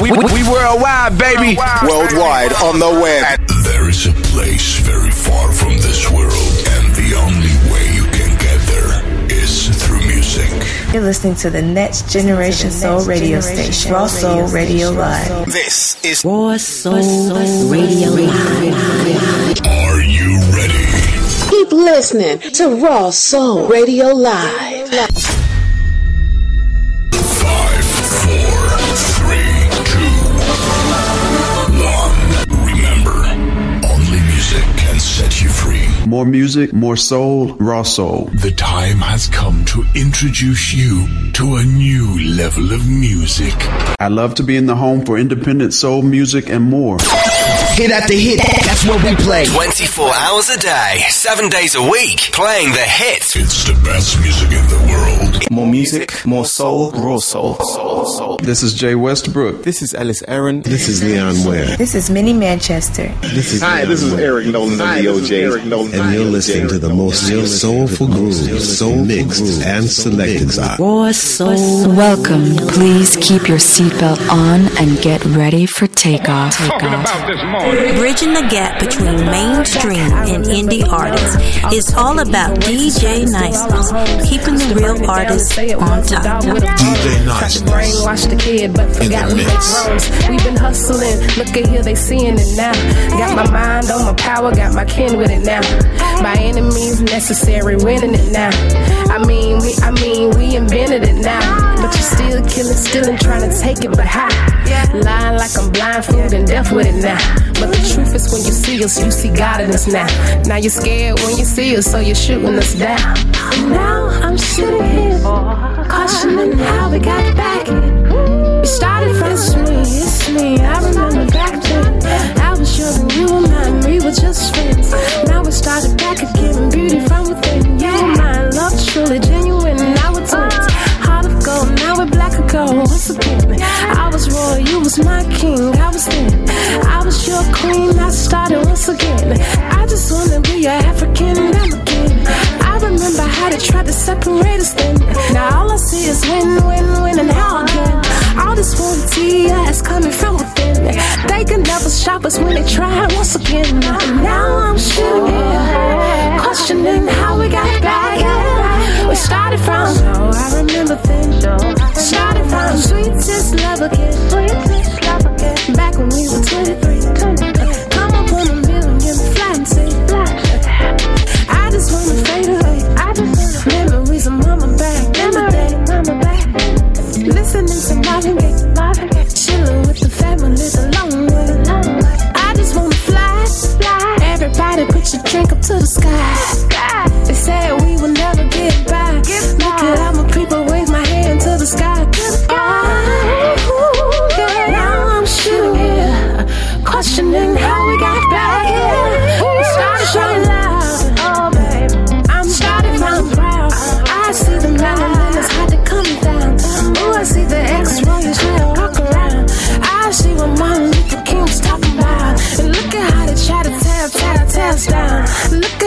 We, we, we worldwide, baby. Worldwide on the web. There is a place very far from this world, and the only way you can get there is through music. You're listening to the Next Generation Soul Radio Station, Raw Soul Radio Live. This is Raw Soul Radio Live. Are you ready? Keep listening to Raw Soul Radio Live. More music, more soul, raw soul. The time has come to introduce you to a new level of music. I love to be in the home for independent soul music and more. Hit after hit. That's what we play. 24 hours a day, 7 days a week, playing the hits. It's the best music in the world. More music, more soul, raw soul. soul, soul. This is Jay Westbrook. This is Ellis Aaron. This is Leon Ware. This is Minnie Manchester. This is Hi, Leon this is Ware. Eric Nolan of the O'Jays. And you're listening to the most soulful grooves, soul mixed and selected by Raw Soul. Welcome. Please keep your seatbelt on and get ready for takeoff. takeoff. Bridging the gap between mainstream and indie artists is all about DJ Niceness, keeping the real artists on top. DJ Nice. Brainwash the kid, but forgot we make roads. We've been hustling. Look at here, they seeing it now. Got my mind on my power, got my kin with it now. By any means necessary, winning it now. I mean, we, I mean, we invented it now. But you're still killing, stealing, trying to take it, but how? Lying like I'm blindfolded and deaf with it now. But the truth is, when you see us, you see God in us now. Now you're scared when you see us, so you're shooting us down. Now I'm sitting here, cautioning how we got back. We started it's me, it's me. I remember back then. I was young you were mine, we were just friends. Now we started back again, beauty from within. You were mine, love truly genuine. Black once again. I was royal, you was my king. I was thin, I was your queen. I started once again. I just wanna be your African American. I remember how they tried to separate us then. Now all I see is win, win, win, and how again. All this one TS coming from within. They can never stop us when they try once again. Now I'm here, questioning how we got back. here. Started from, oh, I remember things. Started from sweetest love again. Sweetest love again. Back when we were 23. Come up on a million flying say. I just wanna fade away. I just wanna memories of mama back in the. Mama back. Listening to Marvin Gaye. Marvin Gaye. Chilling with the family the long way. I just wanna fly. fly. Everybody put your drink up to the sky. They said we will never get back. All my people wave my hand to the sky. Now I'm shooting here, questioning how we got back here. Showing love. Oh. I'm starting from proud. I see the mountains had to come down. Oh, I see the ex-royals to walk around. I see what Martin Luther King was about. And look at how they try to tear, tear, tear us down. Look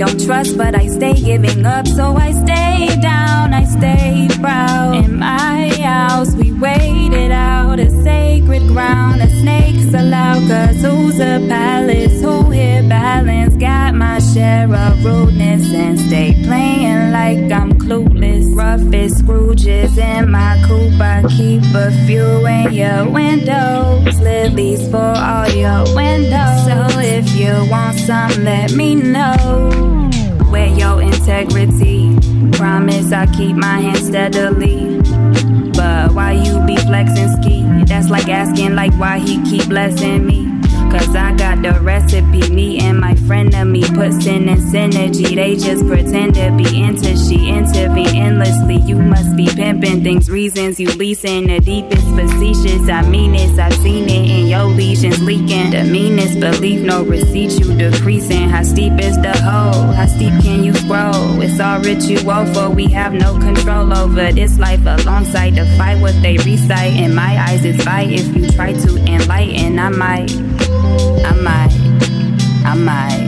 don't trust, but I stay giving up. So I stay down, I stay proud. In my house, we waited out a sacred ground. The snakes allow, cause who's a palace? Who here balance? Got my share of rudeness and stay playing like I'm clueless. Roughest Scrooges in my coupe. I keep a few in your windows. Lilies for all your windows. So if you want some, let me know. Where your integrity? Promise I keep my hands steadily. But why you be flexing ski? That's like asking like why he keep blessing me. Cause I got the recipe. Me and my friend of me put sin and synergy. They just pretend to be into she intervene endlessly. You must be pimping things, reasons you leasing. The deepest facetious. I mean this, I've seen it in your lesions leaking. The meanest belief, no receipt, you decreasing. How steep is the hole? How steep can you scroll? It's all ritual for we have no control over this life alongside the fight what they recite. In my eyes, it's fight if you try to enlighten. I might. I might, I might.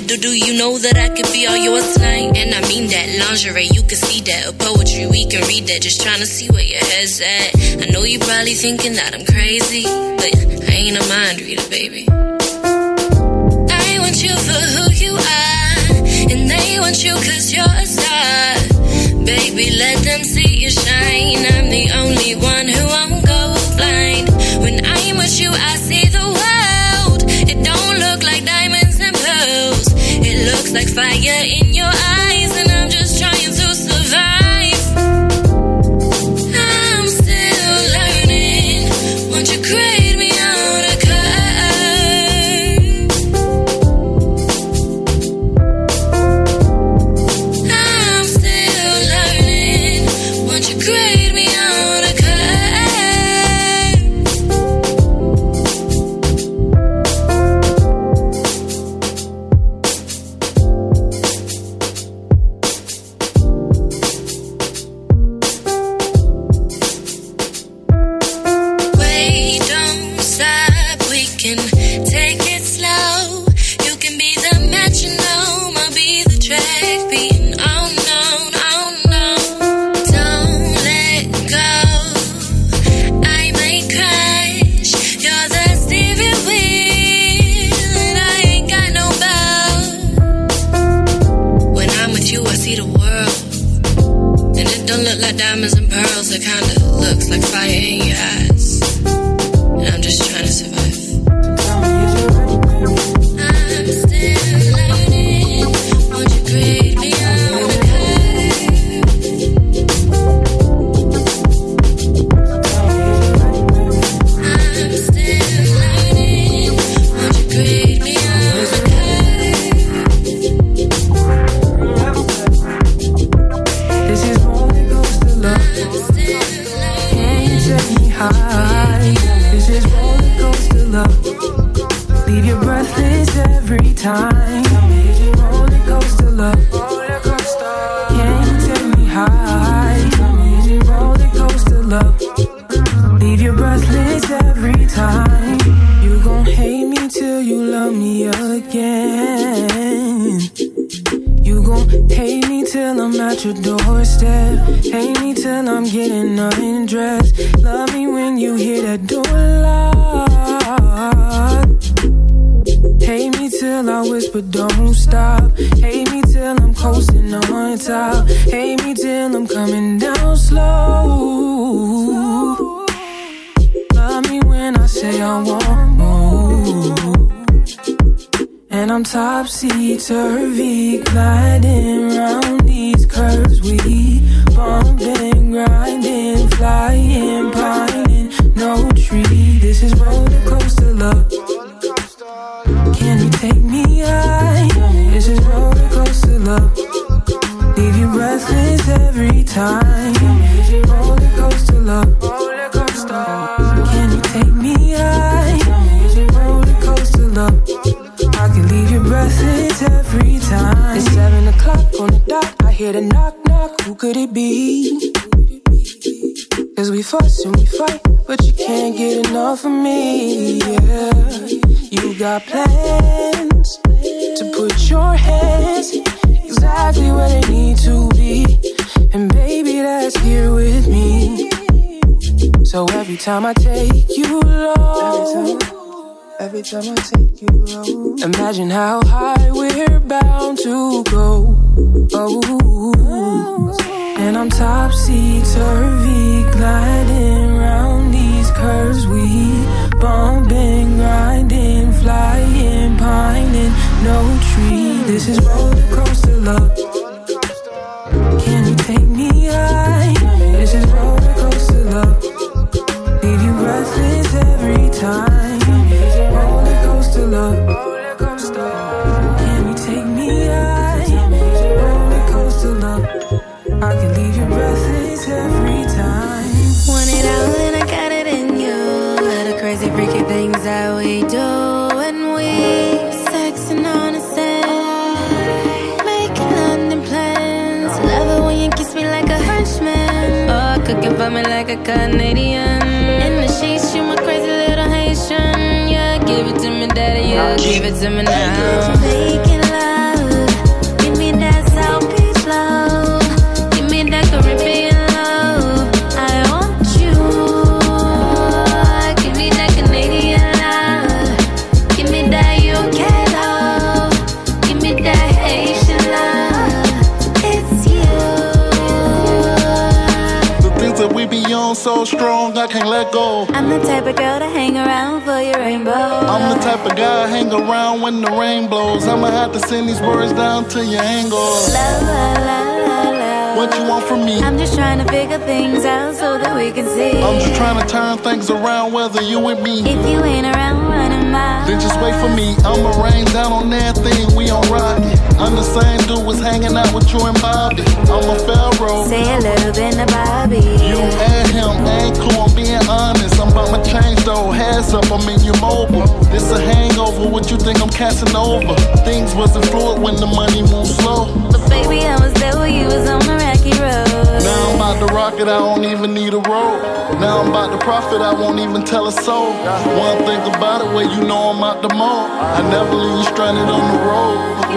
Little do you know that I could be all yours tonight. And I mean that lingerie, you can see that. Or poetry, we can read that. Just trying to see where your head's at. I know you're probably thinking that I'm crazy. But I ain't a mind reader, baby. Looks like fire in imagine how hard I won't even tell a soul. One thing about it, where well, you know I'm out the mall. I never leave you stranded on the road.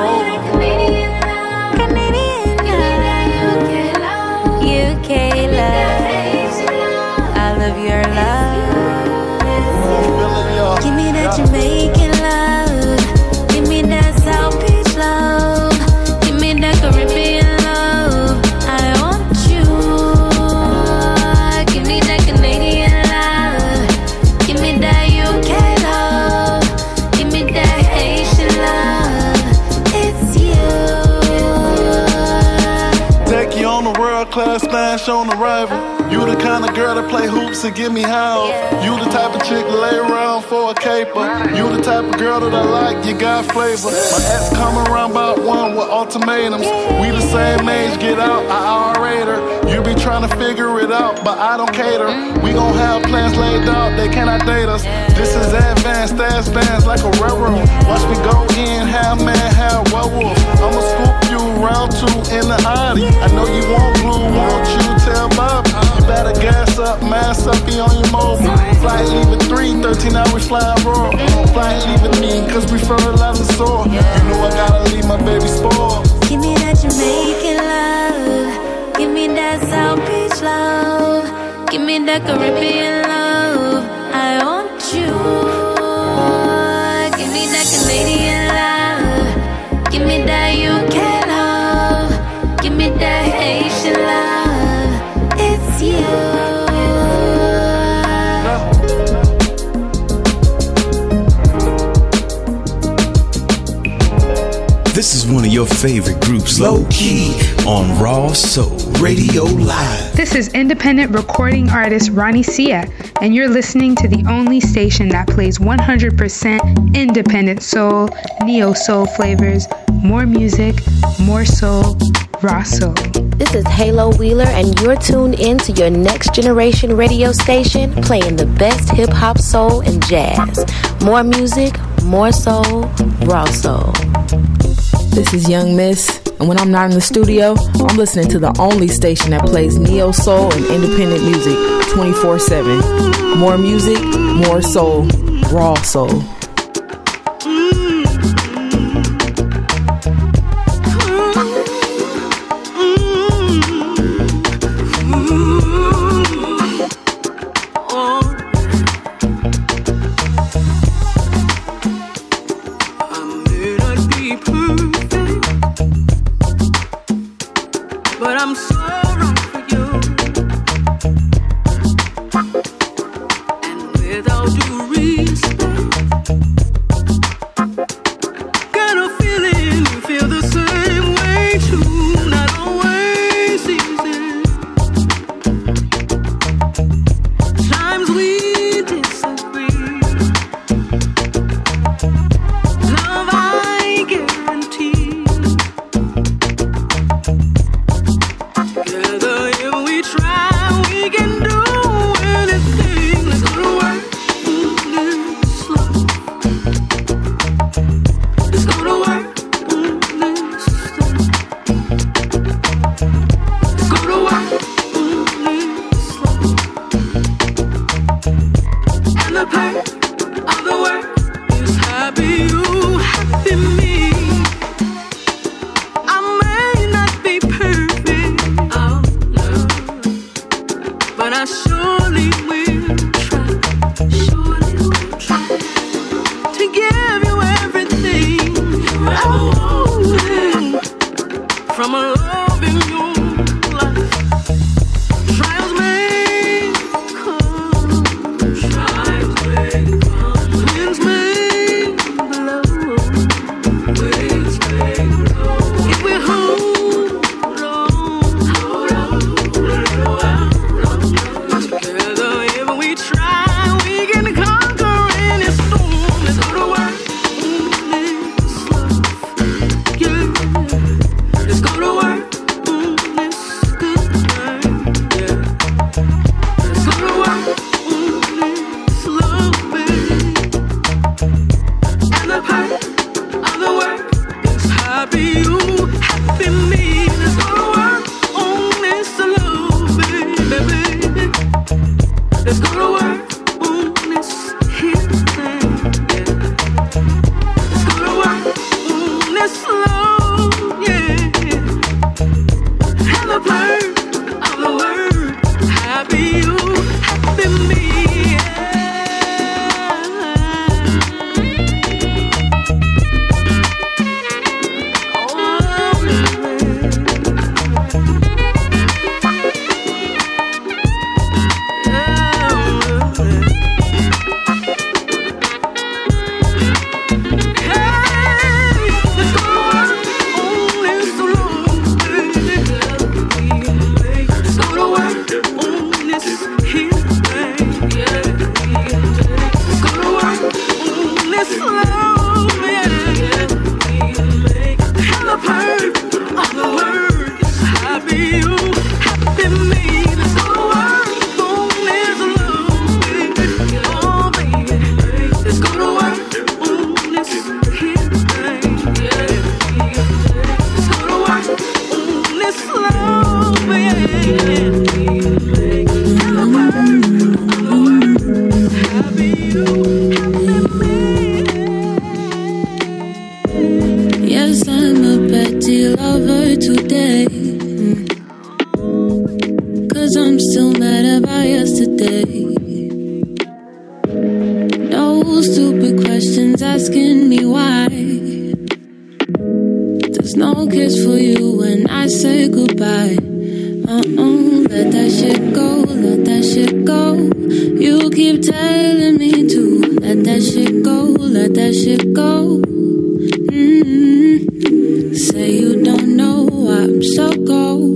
play hoops and give me house. You the type of chick lay around for a caper. You the type of girl that I like, you got flavor. My ex come around about one with ultimatums. We the same age, get out, I irate her. You be trying to figure it out, but I don't cater. We gon' have plans laid out, they cannot date us. This is advanced, ass bands like a railroad. Watch me go in, half man, half werewolf. I'ma scoop you round two in the Audi. I know you want blue, want you up. You better gas up, mass up, be on your mobile. Flight leaving three, 13 hours flying raw. Flight leaving me, cause we. You know I gotta leave my baby spoiled. Give me that Jamaican love. Give me that South Beach love. Give me that Caribbean love. I want you. One of your favorite groups, Low Key, on Raw Soul Radio Live. This is independent recording artist Ronnie Sia, and you're listening to the only station that plays 100% independent soul, neo soul flavors, more music, more soul, raw soul. This is Halo Wheeler, and you're tuned in to your next generation radio station playing the best hip hop, soul, and jazz. More music, more soul, raw soul. This is Young Miss, and when I'm not in the studio, I'm listening to the only station that plays neo soul and independent music 24 7. More music, more soul, raw soul. Today. Mm. Cause I'm still mad about yesterday. No stupid questions asking me why. There's no kiss for you when I say goodbye. Uh-uh, let that shit go, let that shit go. You keep telling me to let that shit go, let that shit go. mm Say so cold.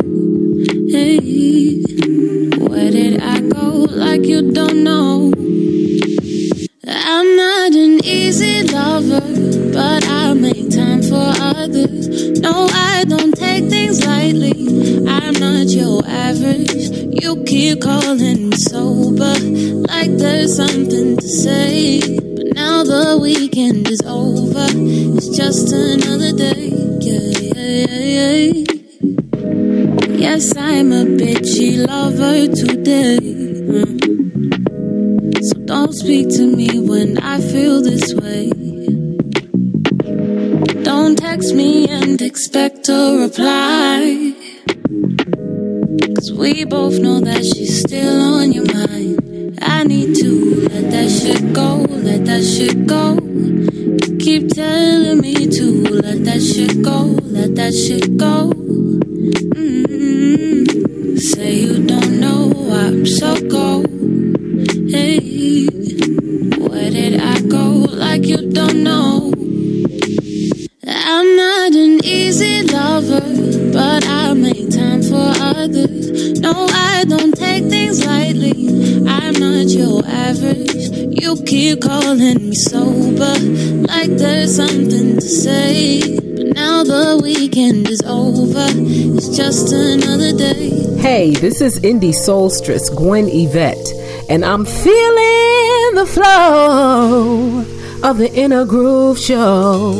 This is Indie Soulstress, Gwen Yvette, and I'm feeling the flow of the Inner Groove Show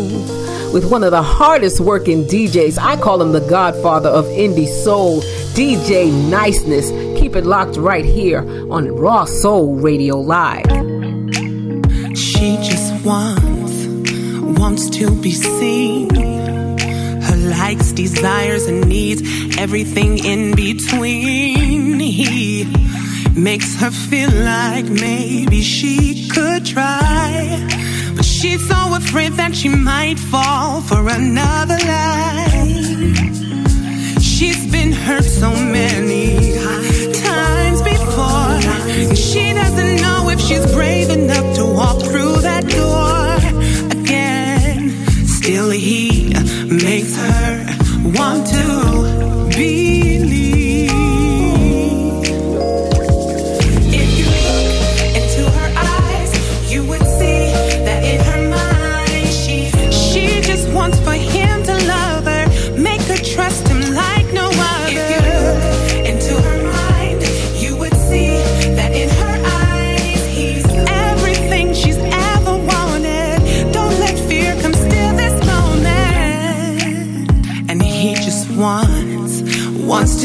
with one of the hardest working DJs. I call him the godfather of indie soul, DJ Niceness. Keep it locked right here on Raw Soul Radio Live. She just wants, wants to be seen. Her likes, desires, and needs, everything in between. He makes her feel like maybe she could try. But she's so afraid that she might fall for another lie. She's been hurt so many times before. And she doesn't know if she's brave enough to walk through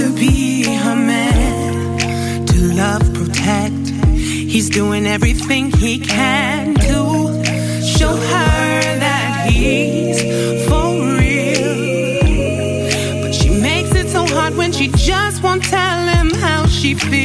to be her man, to love, protect. He's doing everything he can to show her that he's for real. But she makes it so hard when she just won't tell him how she feels.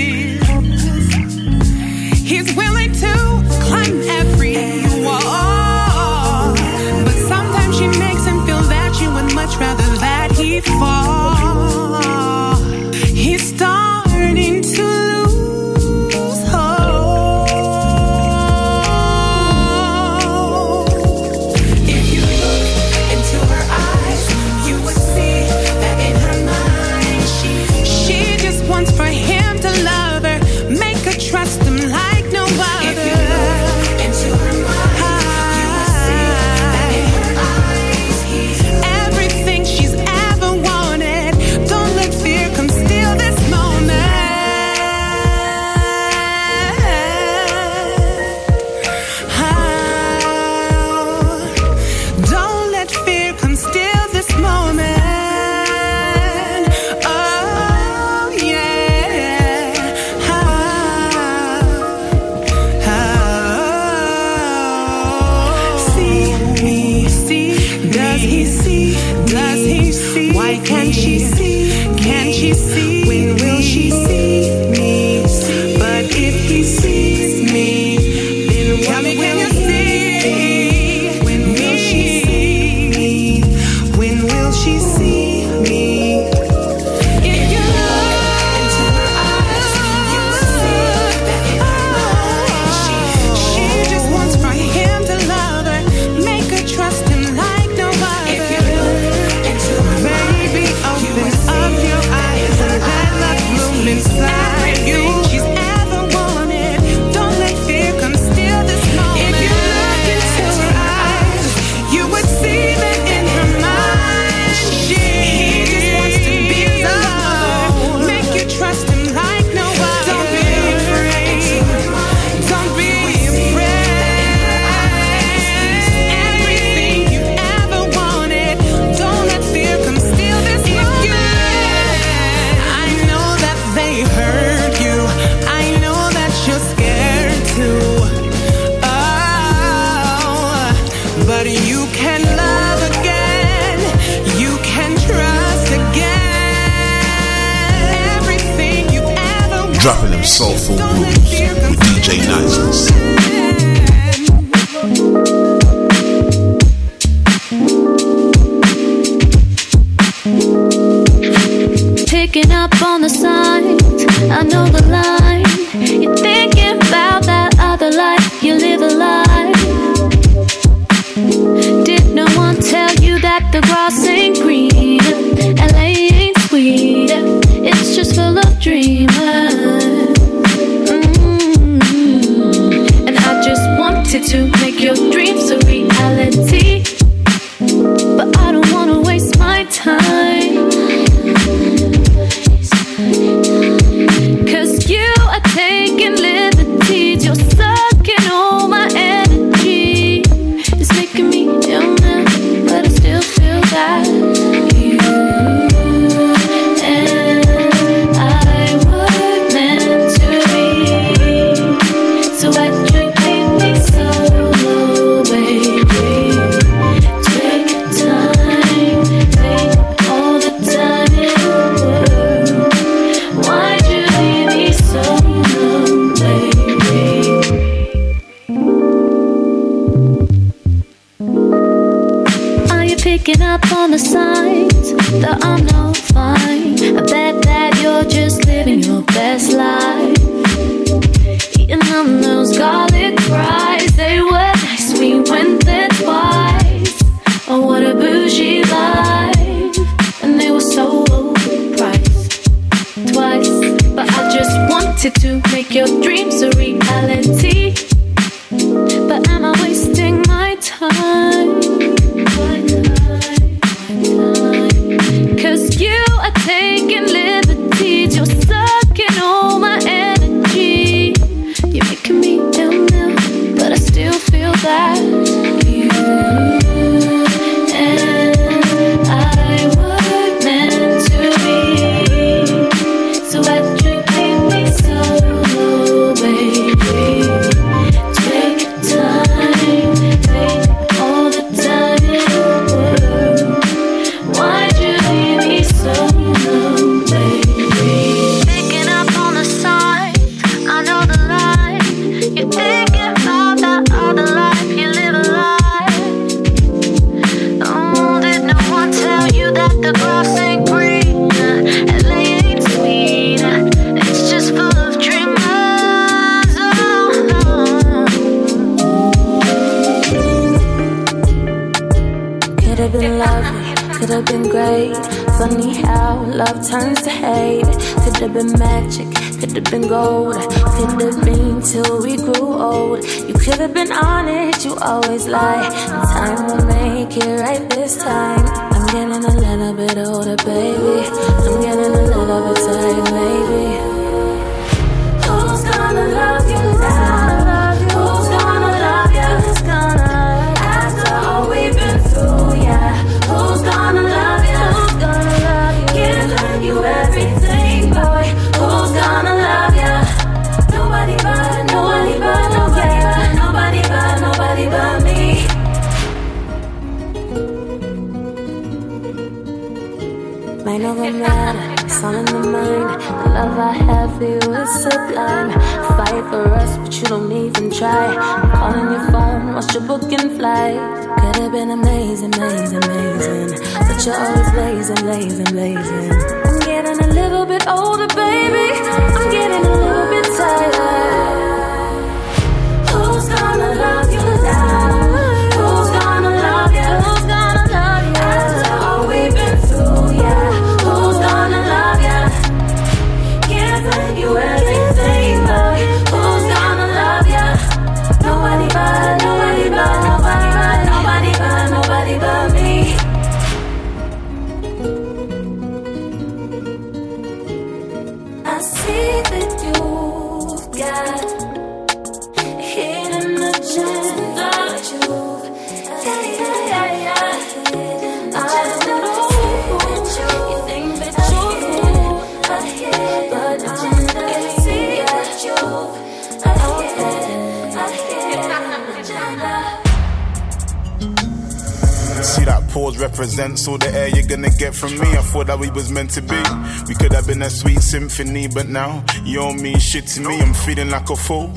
get from me. I thought that we was meant to be. We could have been a sweet symphony, but now you owe me mean shit to me. I'm feeling like a fool.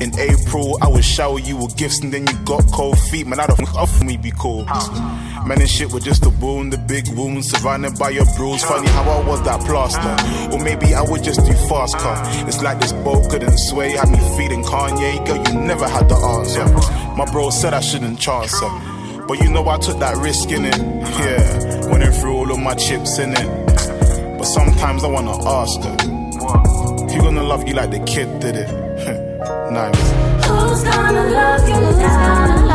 In April, I would shower you with gifts and then you got cold feet. Man, I don't off me be cool. Man, this shit was just a wound, the big wound, surrounded by your bruise. Funny how I was that plaster. Or maybe I would just do fast car. It's like this boat couldn't sway. Had me feeding Kanye. Girl, you never had the answer. My bro said I shouldn't chance her. But you know I took that risk in it. Yeah, went through all of my chips in it. But sometimes I wanna ask them, who gonna love you like the kid did it? nice. Who's gonna love you?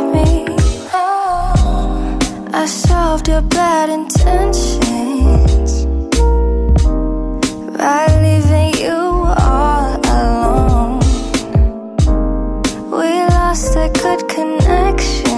at me. Oh, I solved your bad intentions by leaving you all alone. We lost that good connection.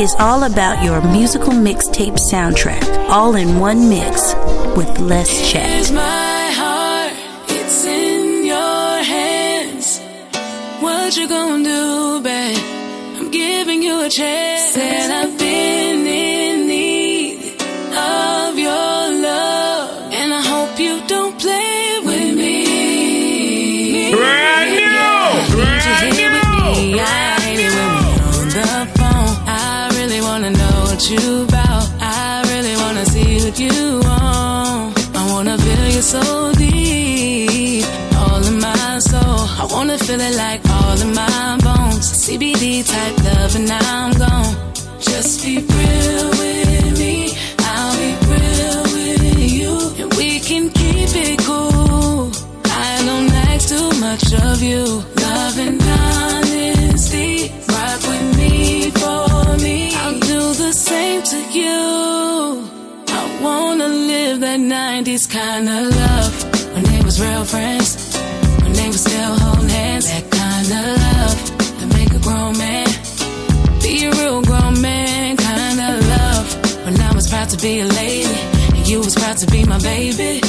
is all about your musical mixtape soundtrack, all in one mix with less chat. What you gonna do, babe? I'm giving you a chance. so deep, all in my soul. I wanna feel it like all in my bones. CBD type love, and I'm gone. This kind of love when they was real friends, when they was still holding hands. That kind of love that make a grown man be a real grown man. Kind of love when I was proud to be a lady and you was proud to be my baby.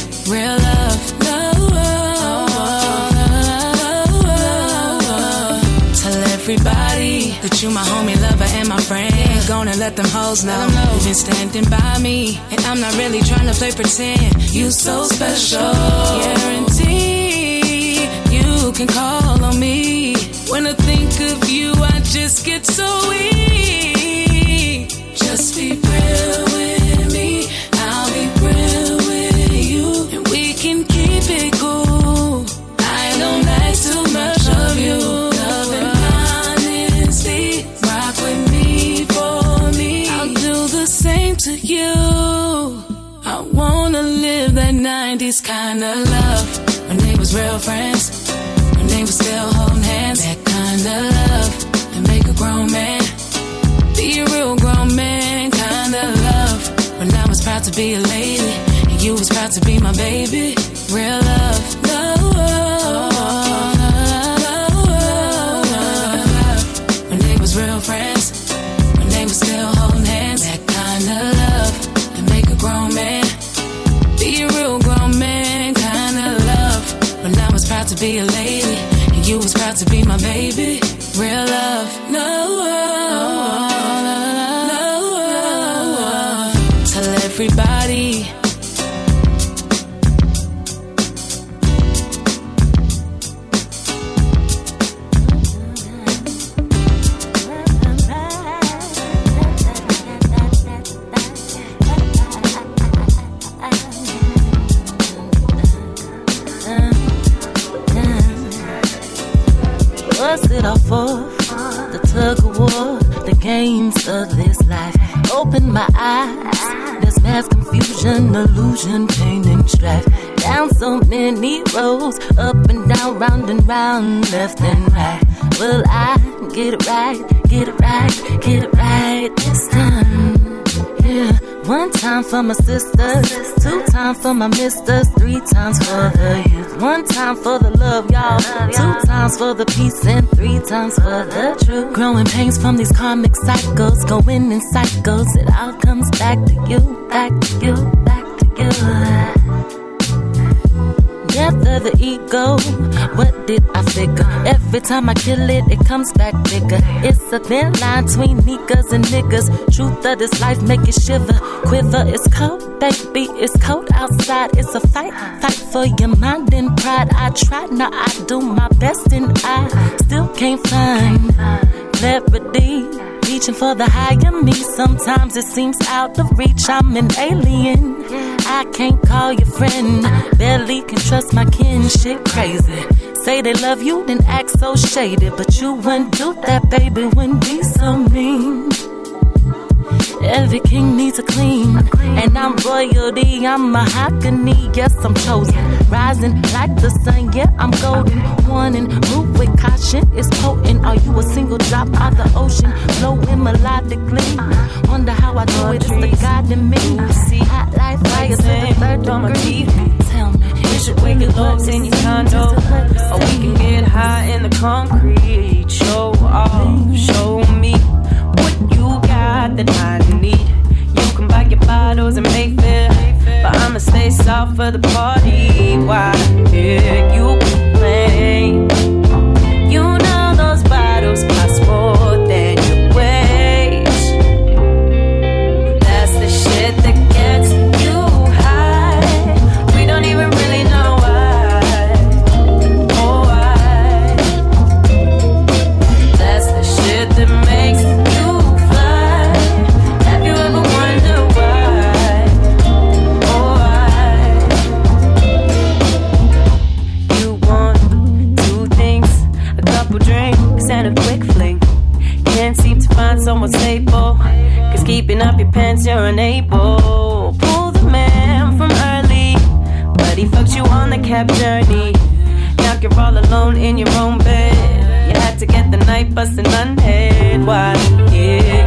let them hoes know. You've been standing by me, and I'm not really trying to play pretend. You so special, guarantee you can call on me. When I think of you, I just get so weak. Just be real friends. When they was still holding hands. That kind of love. That make a grown man. Be a real grown man kind of love. When I was proud to be a lady. And you was proud to be my baby. Real. Love. Baby. Real round and round, left and right. Will I get it right? Get it right? Get it right this time? Yeah. One time for my sisters, two times for my misters, three times for the youth. One time for the love, y'all. Two times for the peace, and three times for the truth. Growing pains from these karmic cycles, going in cycles. It all comes back to you, back to you, back to you. Of the ego. What did I figure? Every time I kill it, it comes back bigger. It's a thin line between niggas and niggas. Truth of this life make it shiver, quiver. It's cold, baby. It's cold outside. It's a fight, fight for your mind and pride. I try, now I do my best, and I still can't find clarity. Reaching for the higher me. Sometimes it seems out of reach. I'm an alien. I can't call you friend. Barely can trust my kin. Shit crazy. Say they love you, then act so shady. But you wouldn't do that, baby. Wouldn't be so mean. Every king needs a clean. And I'm royalty, I'm mahogany. Yes, I'm chosen. Rising like the sun, yeah, I'm golden. Warning, move with caution, it's potent. Are you a single drop out the ocean? Flowing melodically. Wonder how I do it, it's the God in me. See, hot life, fire to the third degree. Tell me, You should wake it up in your condo. Or we can get high in the concrete. Show off, show me what you got that I need. You can buy your bottles and make fair. But I'ma stay soft for the party. Why did you keeping up your pants, you're unable. Pull the man from early, but he fucked you on the cab journey. Now you're all alone in your own bed. You had to get the night bus and unhead. Why did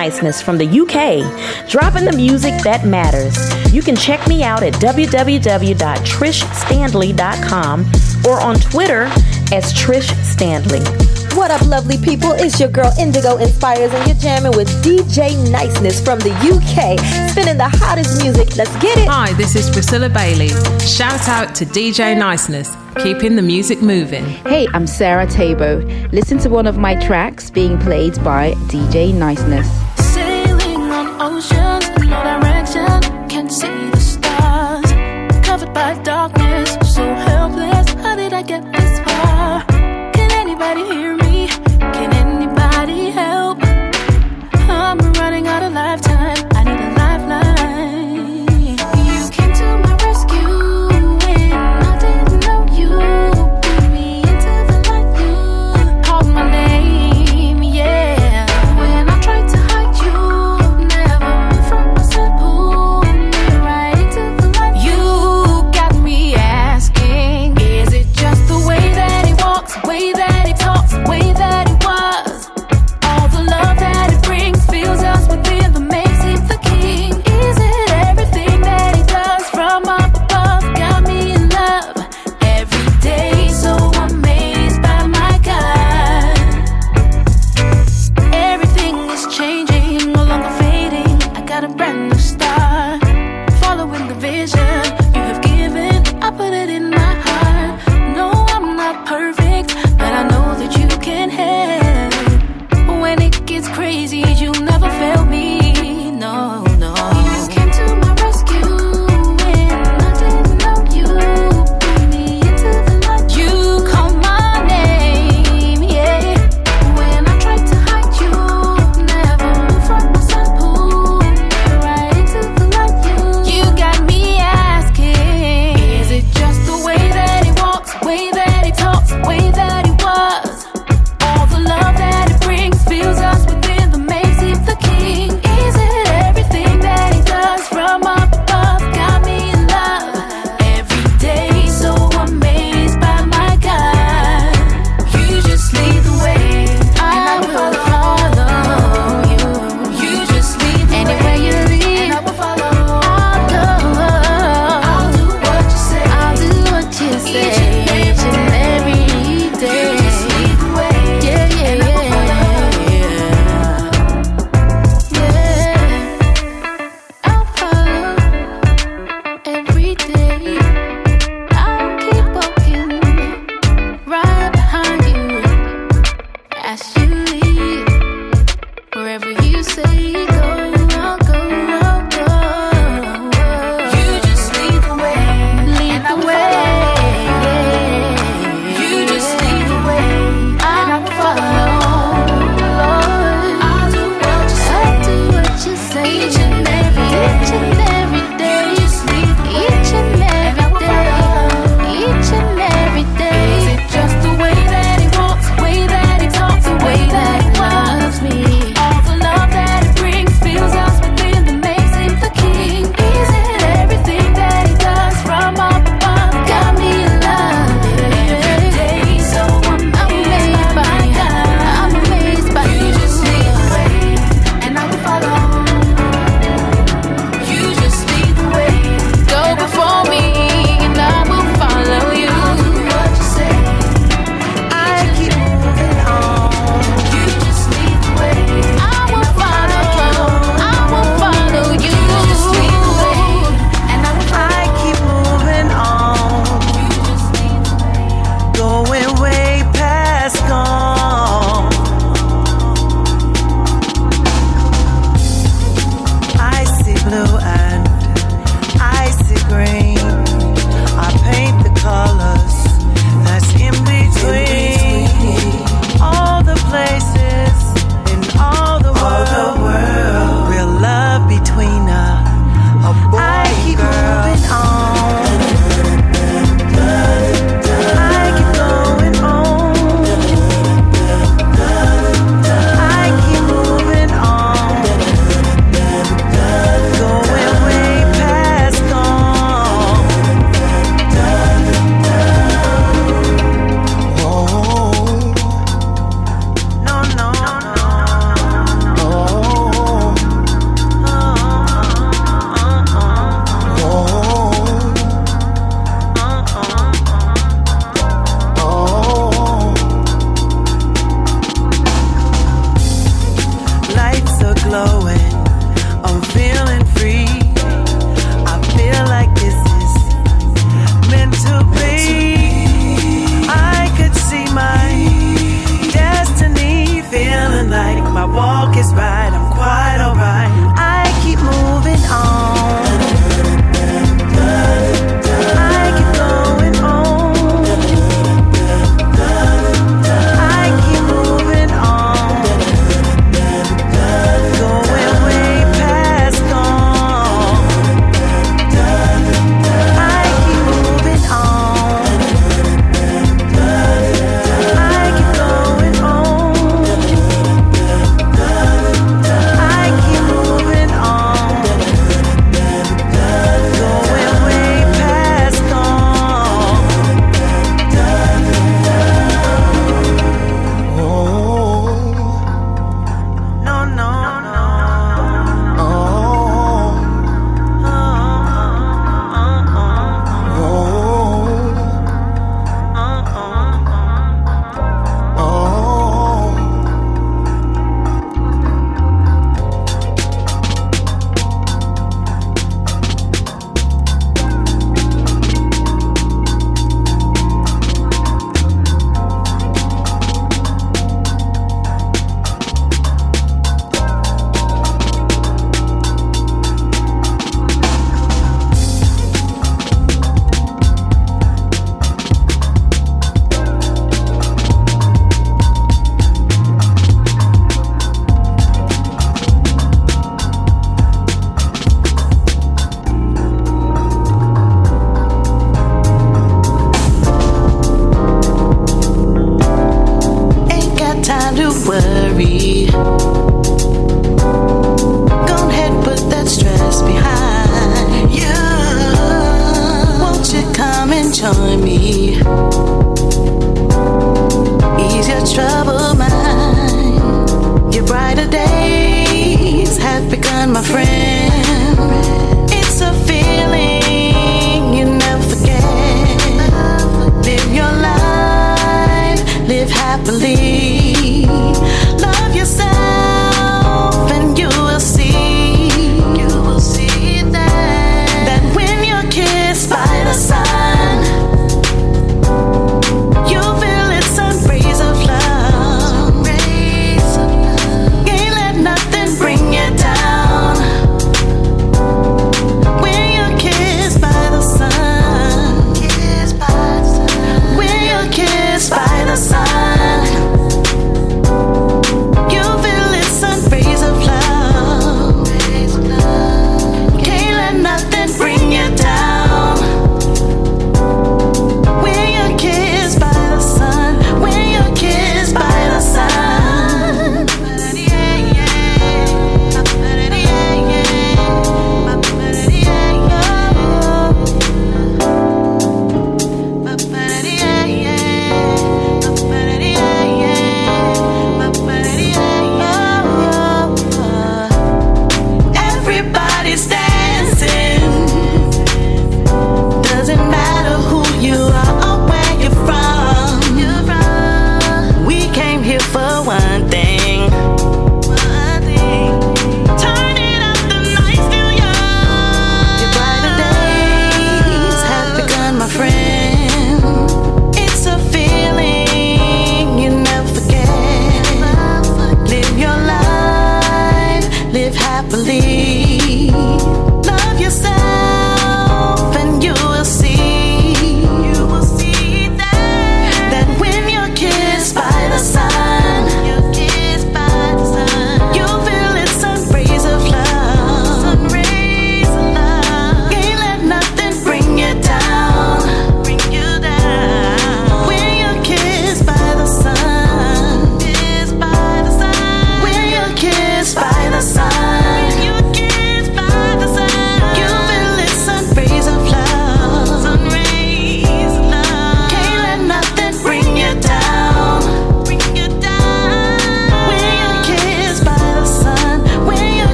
Niceness from the UK, dropping the music that matters. You can check me out at www.trishstanley.com or on Twitter as Trish Stanley. What up, lovely people? It's your girl Indigo Inspires, and you're jamming with DJ Niceness from the UK, spinning the hottest music. Let's get it. Hi, this is Priscilla Bailey. Shout out to DJ Niceness, keeping the music moving. Hey, I'm Sarah Tabo. Listen to one of my tracks being played by DJ Niceness.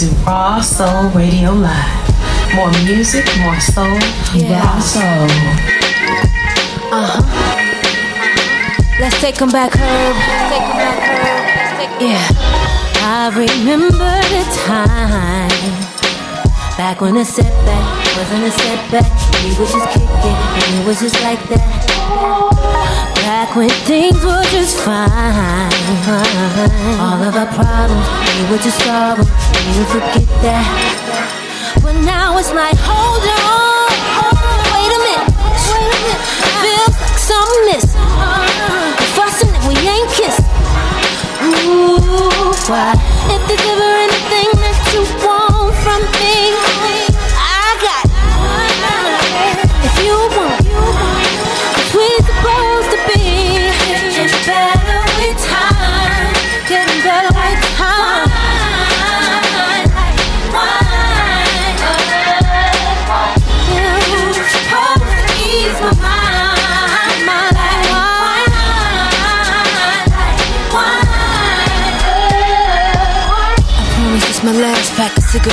Into Raw Soul Radio Live. More music, more soul, raw soul. Uh huh. Let's take 'em back, Herb. Let's take 'em back, Herb. Yeah. I remember the time back when a setback wasn't a setback. We would just kick it, and it was just like that. Back when things were just fine. All of our problems, we would just solve them, we would forget that. But now it's like, hold on, wait a minute, wait a minute. Feels like something missing. Fussing and we ain't kissing. Ooh, why? If there's ever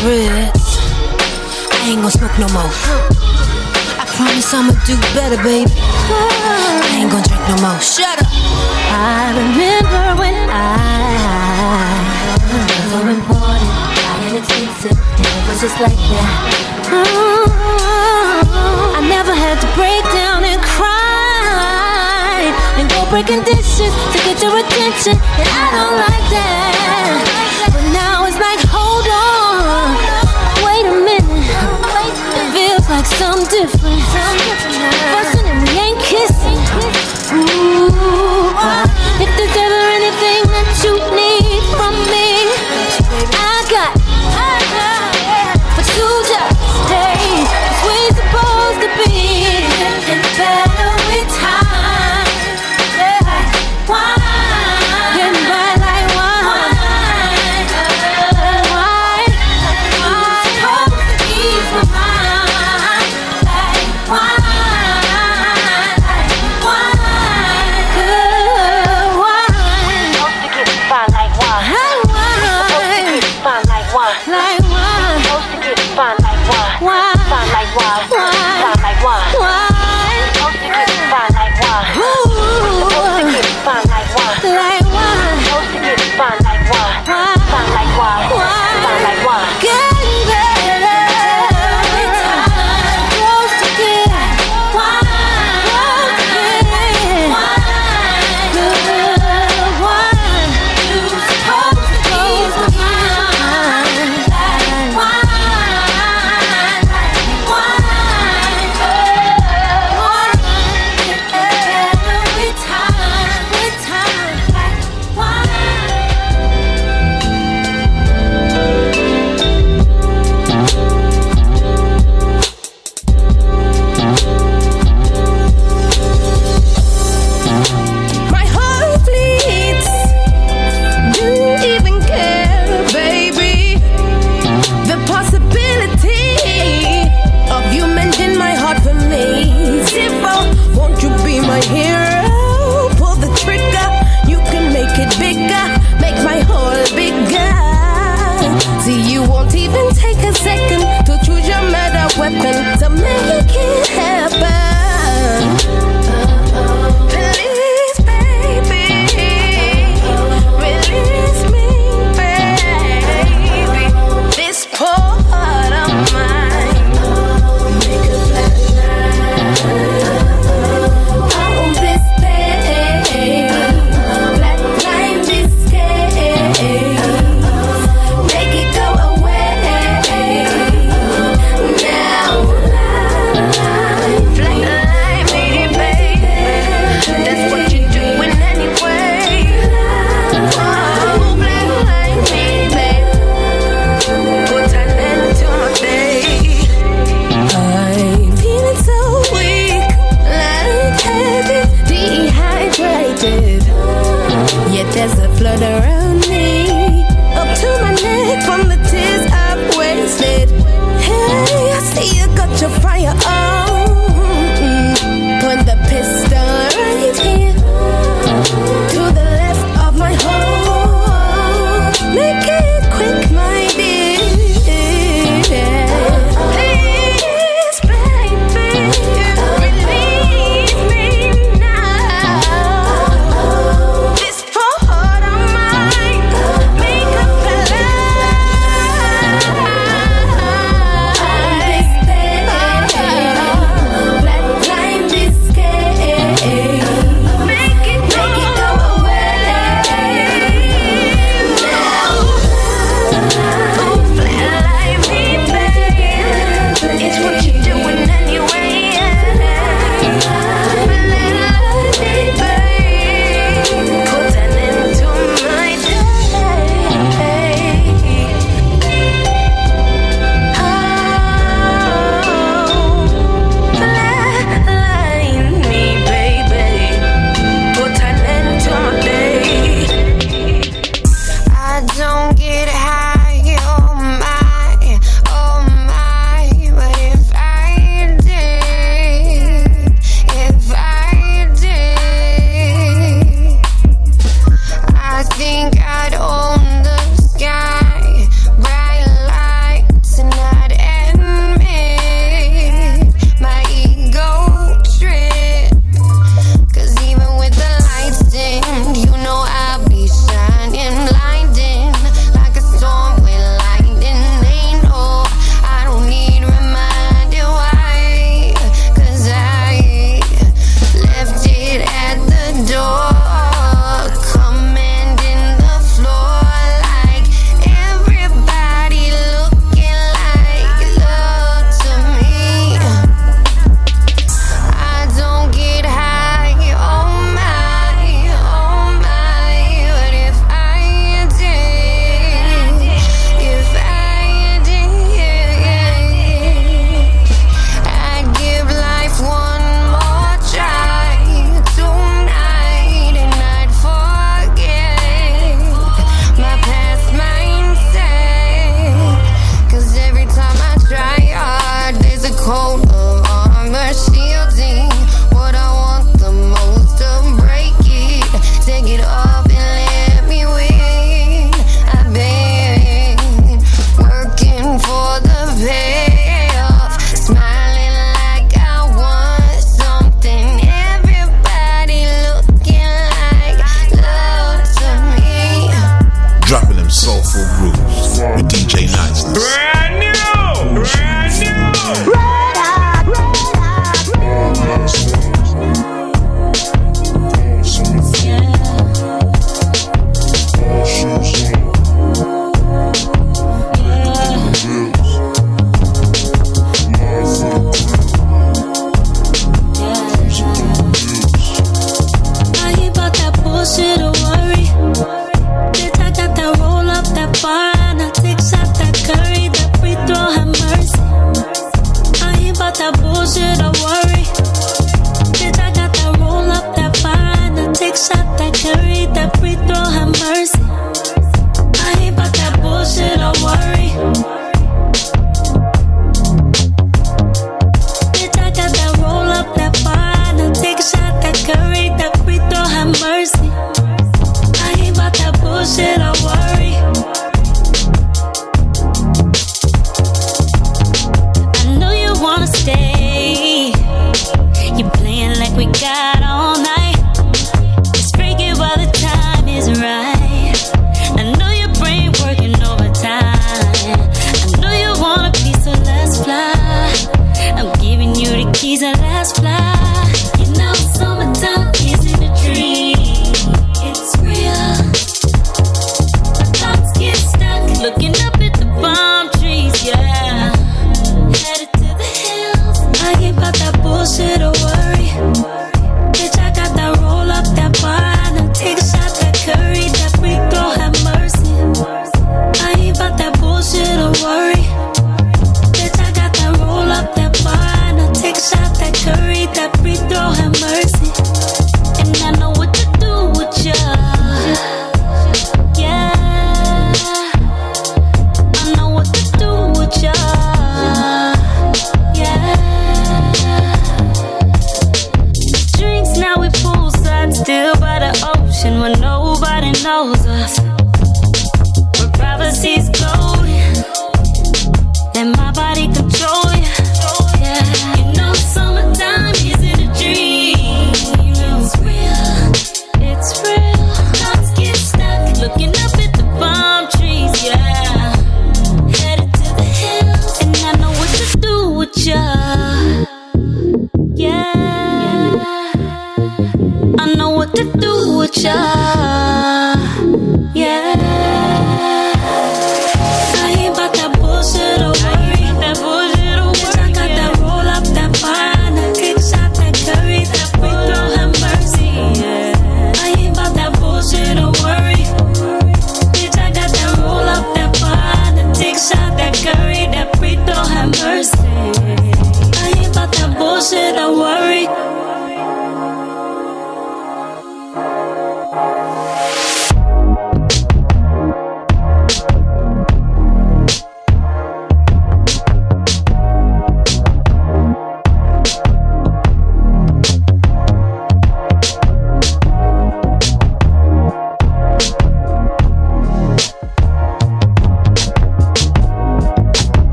cigarettes. I ain't gonna smoke no more. I promise I'ma do better, baby. I ain't gonna drink no more. Shut up. I remember when I was so important, I and and it was just like that. Mm, I never had to break down and cry and go breaking dishes to get your attention, and I don't like that. But now something different. Fussing and we ain't kissing. Ooh, if there's ever anything that you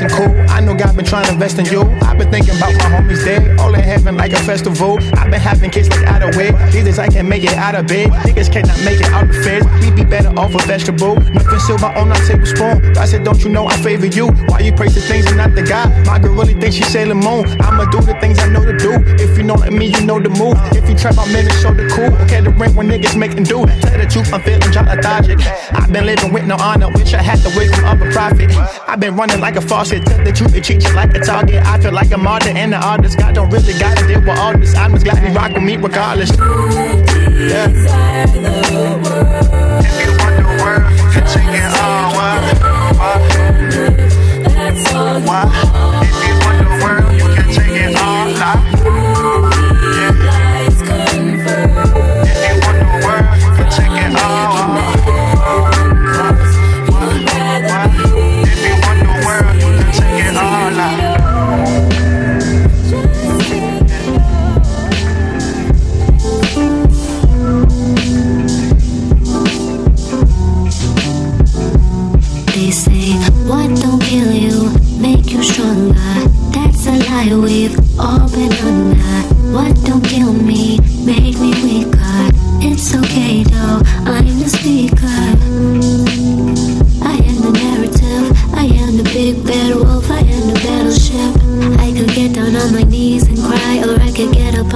ready for a blessing? Cool. I know God been trying to invest in you. I've been thinking about my homies dead, all in heaven like a festival. I've been having kids like out of way. These days I can't make it out of bed. Niggas cannot make it out the feds. We be better off a vegetable. Nothing silver on our tablespoon. God said, Don't you know I favor you? Why you praise the things and not the God? My girl really thinks she's Sailor Moon. I'ma do the things I know to do. If you know me, you know the move. If you trap, I'm in the show the cool. Okay, the ring when niggas making do. Tell the truth, I'm feeling lethargic. I've been living with no honor. Wish I had the wisdom of a prophet. I've been running like a faucet. Tell the truth, and treat you like a target. I feel like a martyr and an artist. God don't really gotta deal with all this. I'm just glad you rock with me regardless. Yeah. If you want the world, you can take it all. Why? Why? Why?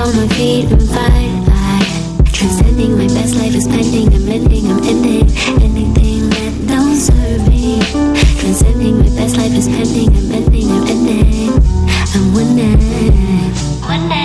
On my feet and fight. Transcending my best life is pending. I'm ending. I'm ending anything that don't serve me. Transcending my best life is pending. I'm ending. I'm ending. I'm winning. Winning.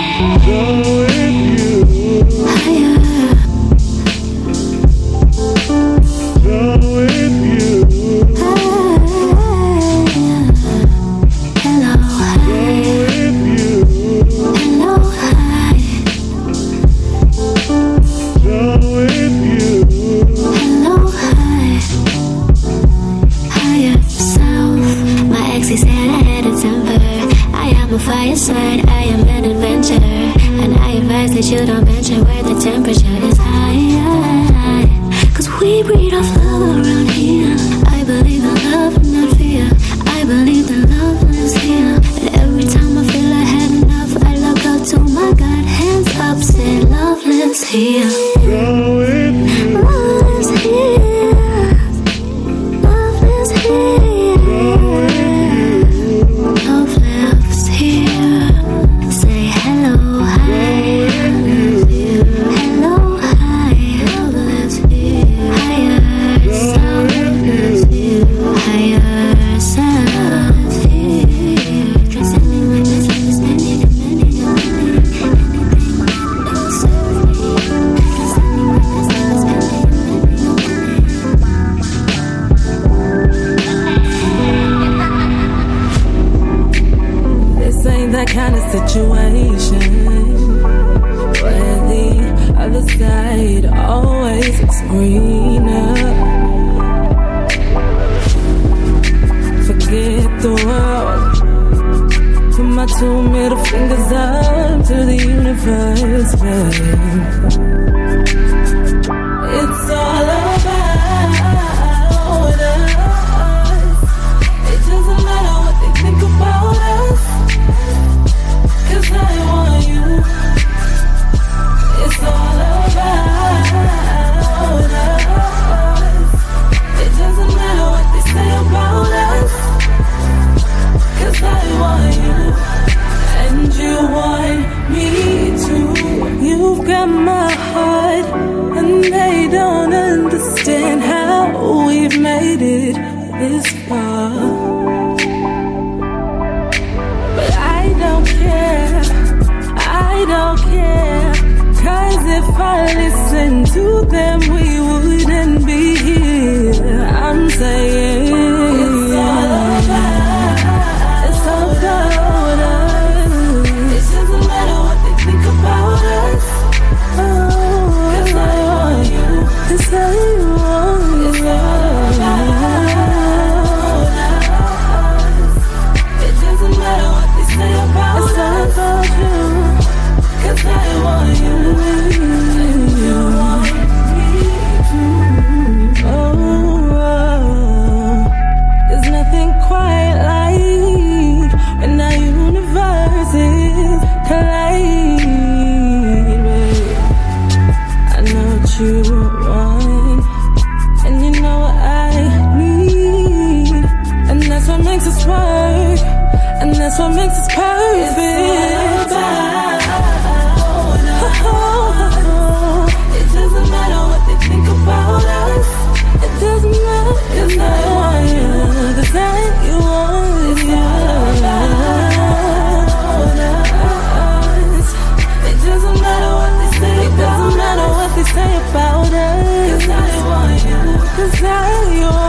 'Cause I want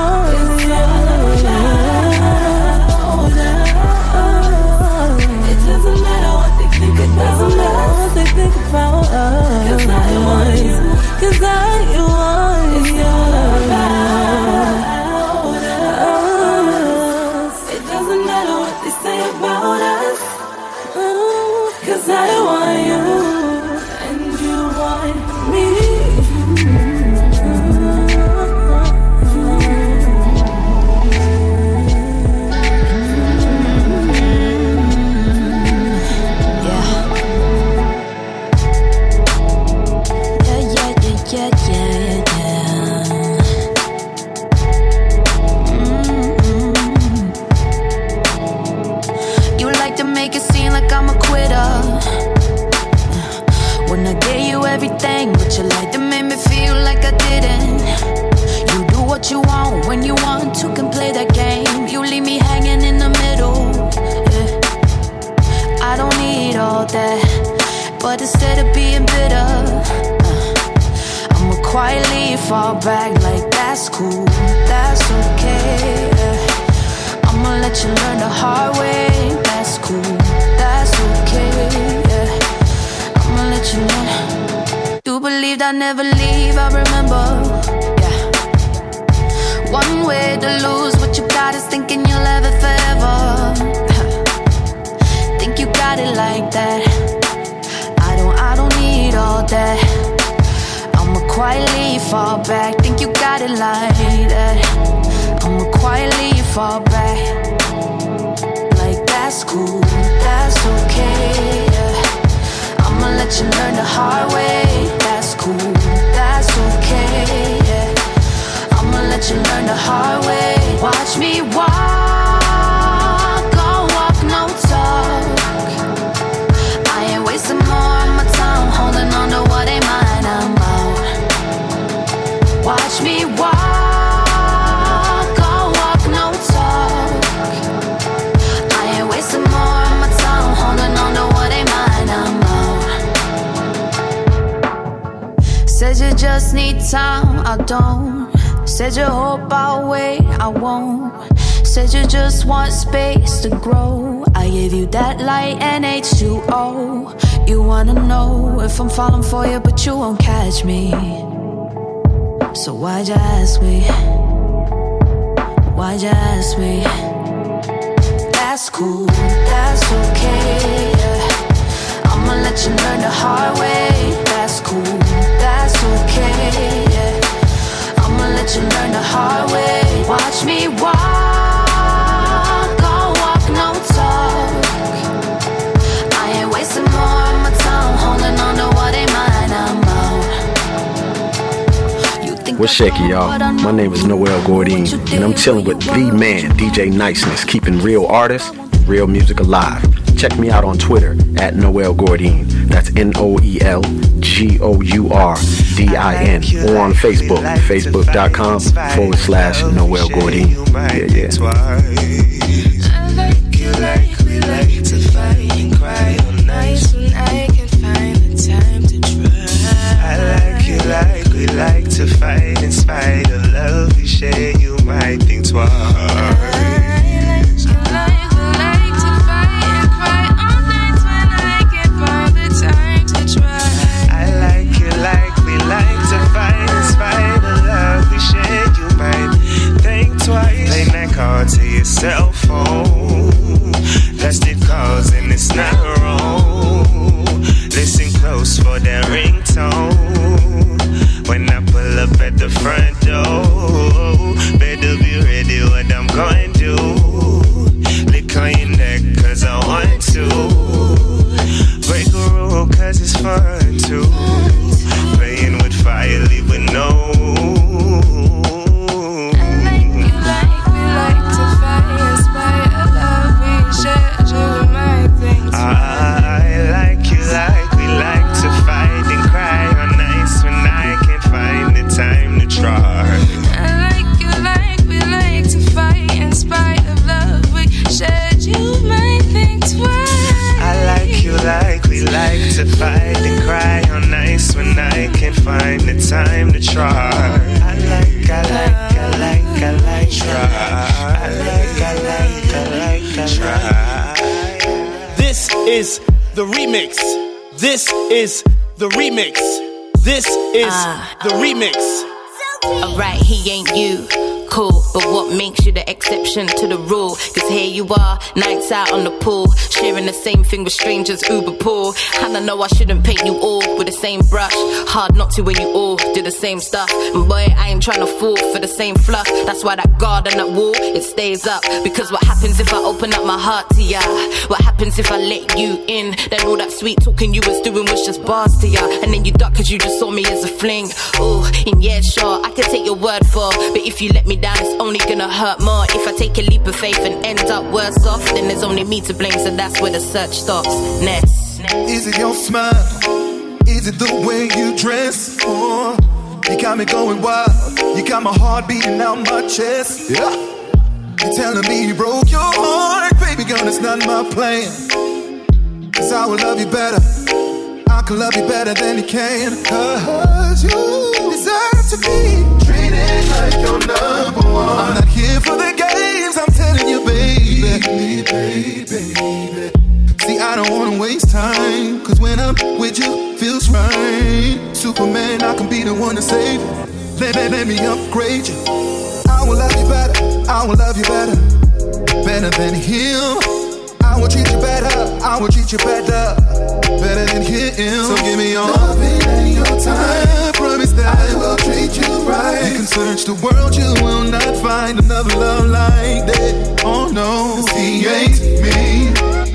shaky, y'all? My name is Noel Gourdin, and I'm chilling with the man, DJ Niceness, keeping real artists, real music alive. Check me out on Twitter at Noel Gourdin. That's N O E L G O U R D I N. Or on Facebook, facebook.com forward slash Noel Gourdin. Yeah, yeah. Out on the pool, sharing the same thing with strangers, Uber pool. And I know I shouldn't paint you all with the same brush. Hard not to when you all do the same stuff. And boy, I ain't trying to fall for the same fluff. That's why that guard and that wall, it stays up. Because what happens if I open up my heart to ya? What happens if I let you in? Then all that sweet talking you was doing was just bars to ya. And then you duck cause you just saw me as a fling. Ooh, and yeah, sure, I can take your word for. But if you let me down, it's only gonna hurt more. If I take a leap of faith and end up worse off, then there's only me to blame, so that's where the search stops. Next. Is it your smile? Is it the way you dress? Oh, you got me going wild. You got my heart beating out my chest. Yeah. You're telling me you broke your heart, baby girl. It's not my plan. Cause I will love you better. I can love you better than you can. Cause you deserve to be treated like your number one. I'm not here for the games, I'm telling you, baby. baby, baby. See, I don't wanna waste time. Cause when I'm with you, feels right. Superman, I can be the one to save you. Let, let, let me upgrade you. I will love you better. I will love you better. Better than him. I will treat you better. I will treat you better, better than him. So give me your loving and your time. I promise that I will treat you right. You can search the world, you will not find another love like that. Oh no, he ain't me.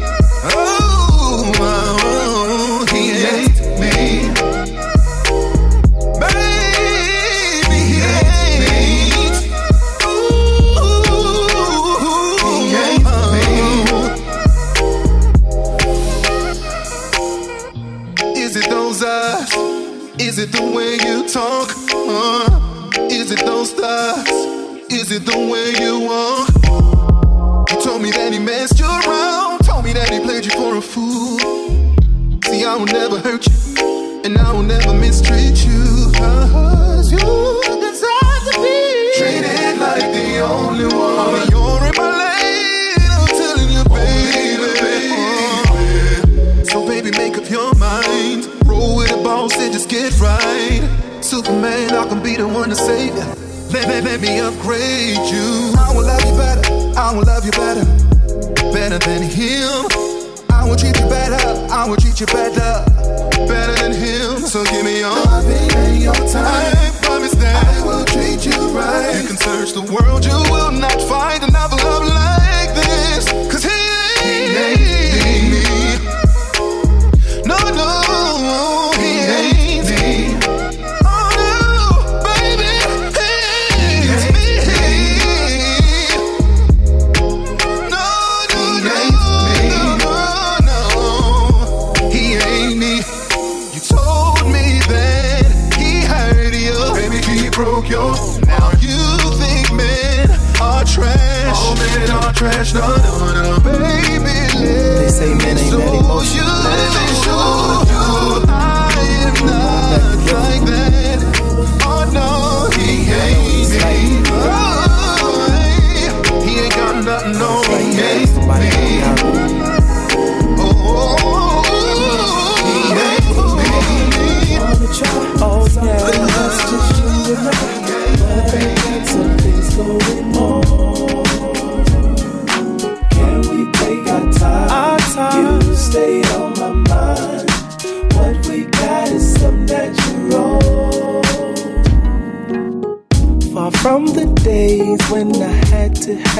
It the way you talk? Uh, is it those thighs? Is it the way you walk? You told me that he messed you around. Told me that he played you for a fool. See, I will never hurt you, and I will never mistreat you. Cause you deserve to be treated like the only one. Right. Superman, I can be the one to save you. Let, let, let me upgrade you. I will love you better. I will love you better. Better than him. I will treat you better. I will treat you better. Better than him. So give me your loving and your time. I promise that I will treat you right. You can search the world, you will not find another love like this. Cause he ain't trash. No, no, no, baby. They say men ain't that emotional. Let me show you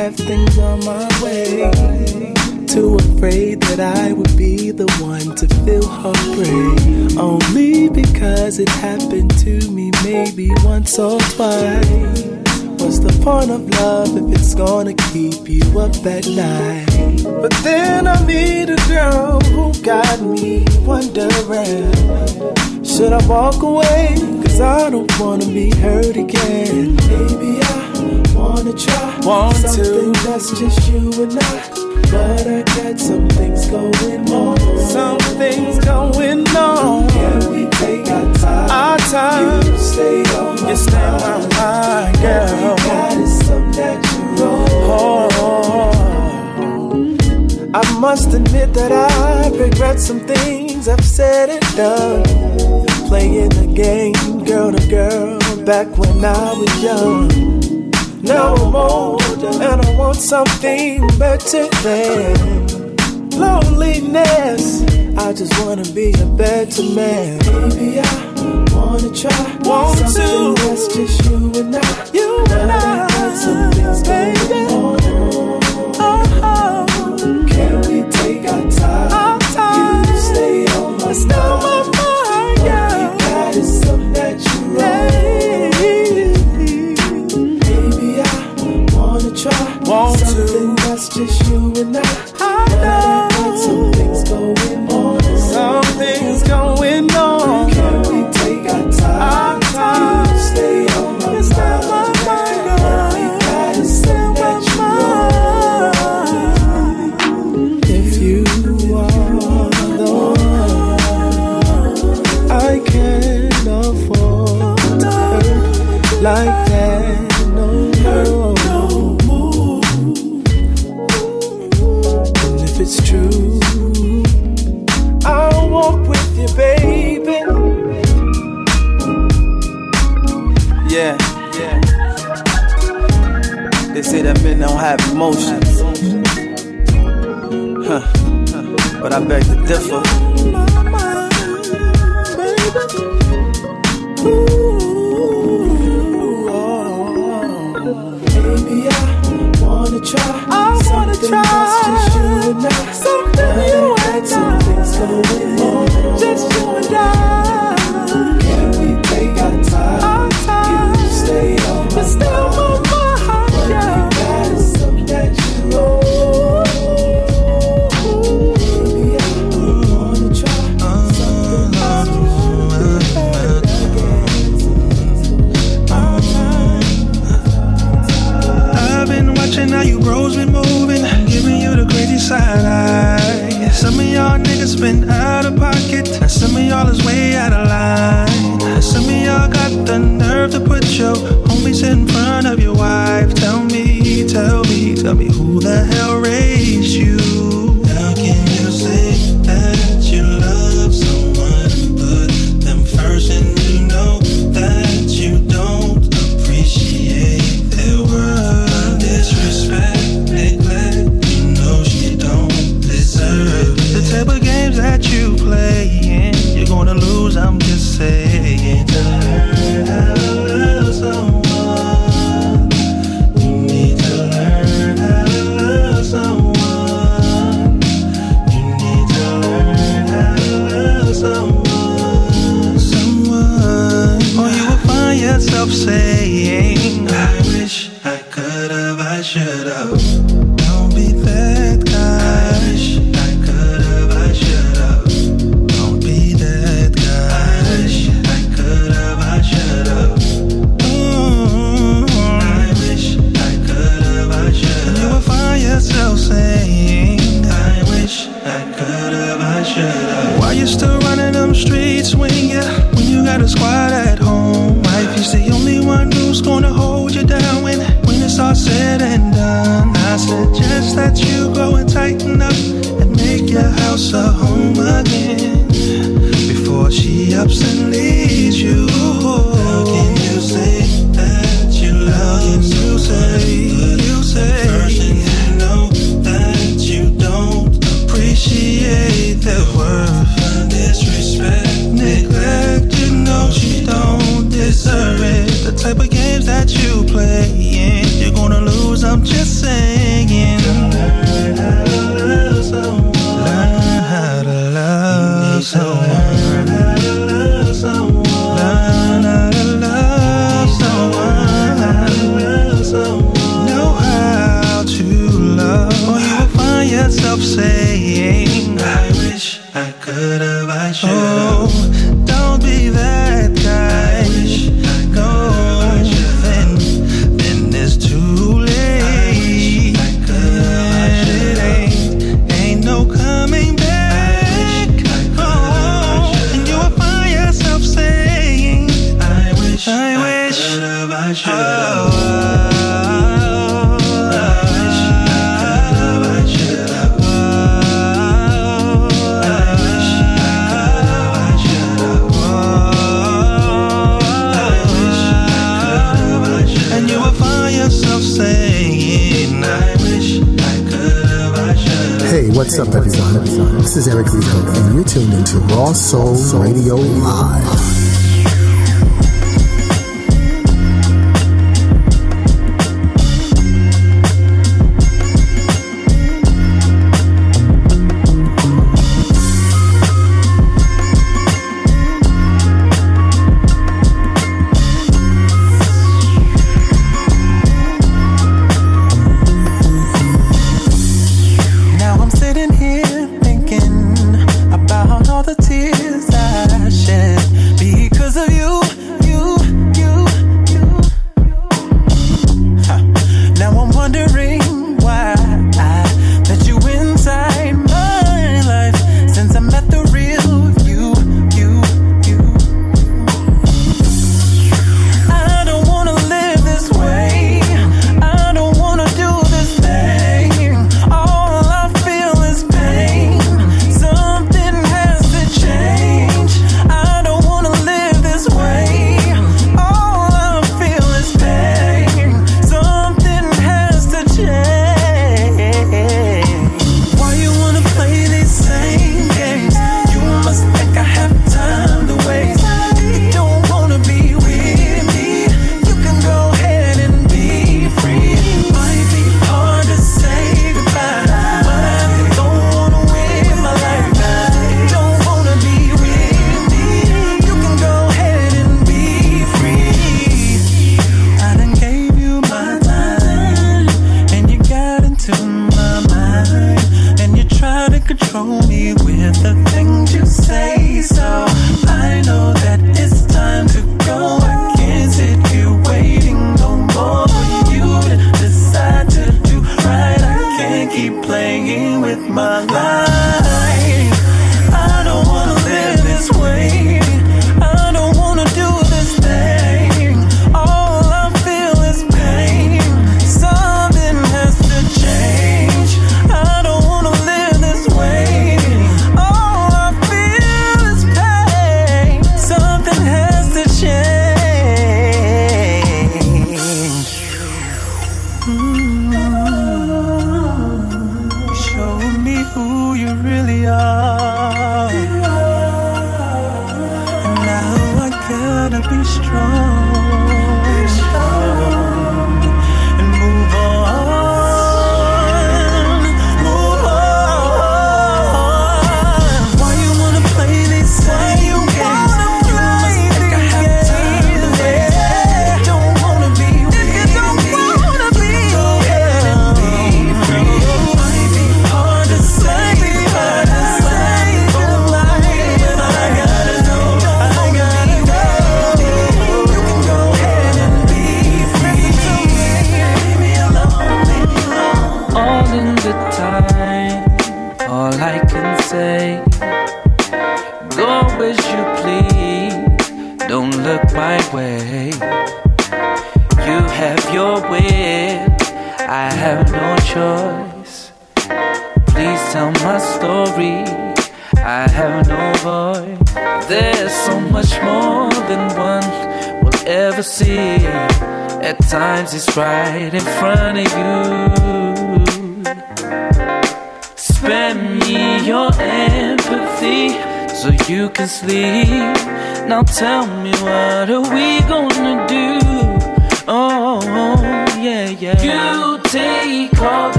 have things on my way. Too afraid that I would be the one to feel heartbreak. Only because it happened to me maybe once or twice. What's the point of love if it's gonna keep you up at night? But then I meet a girl who got me wondering Should I walk away? Cause I don't wanna be hurt again. Maybe I wanna try Want to. that's just you and I. But I got some things going on. Some things going on. Can we take our time? Our time. You stay on my You stay on my mind, girl. What we got is some natural. Oh. I must admit that I regret some things I've said and done. Playing the game, girl to girl, back when I was young. Now I'm older and I want something better than loneliness. I just wanna be a better man. Maybe I wanna try Want something to. that's just you and I. You and I I, got some going on. Oh, Can we take our time? our like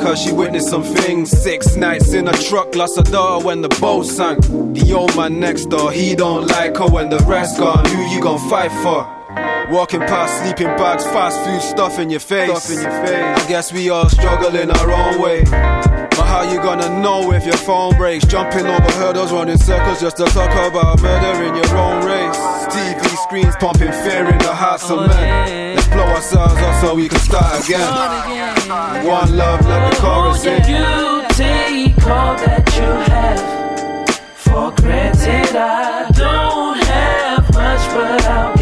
cause she witnessed some things. Six nights in a truck, lost her daughter when the boat sank. The old man next door, he don't like her when the rest gone. Who you gon' fight for? Walking past sleeping bags, fast food stuff in your face. Stuff in your face. I guess we all struggle in our own way. But how you gonna know if your phone breaks? Jumping over hurdles, running circles just to talk about murder in your own race. TV screens pumping fear in the hearts of men. Let's blow ourselves up so we can Start again. One love, let the chorus sing. You take all that you have for granted. I don't have much, but I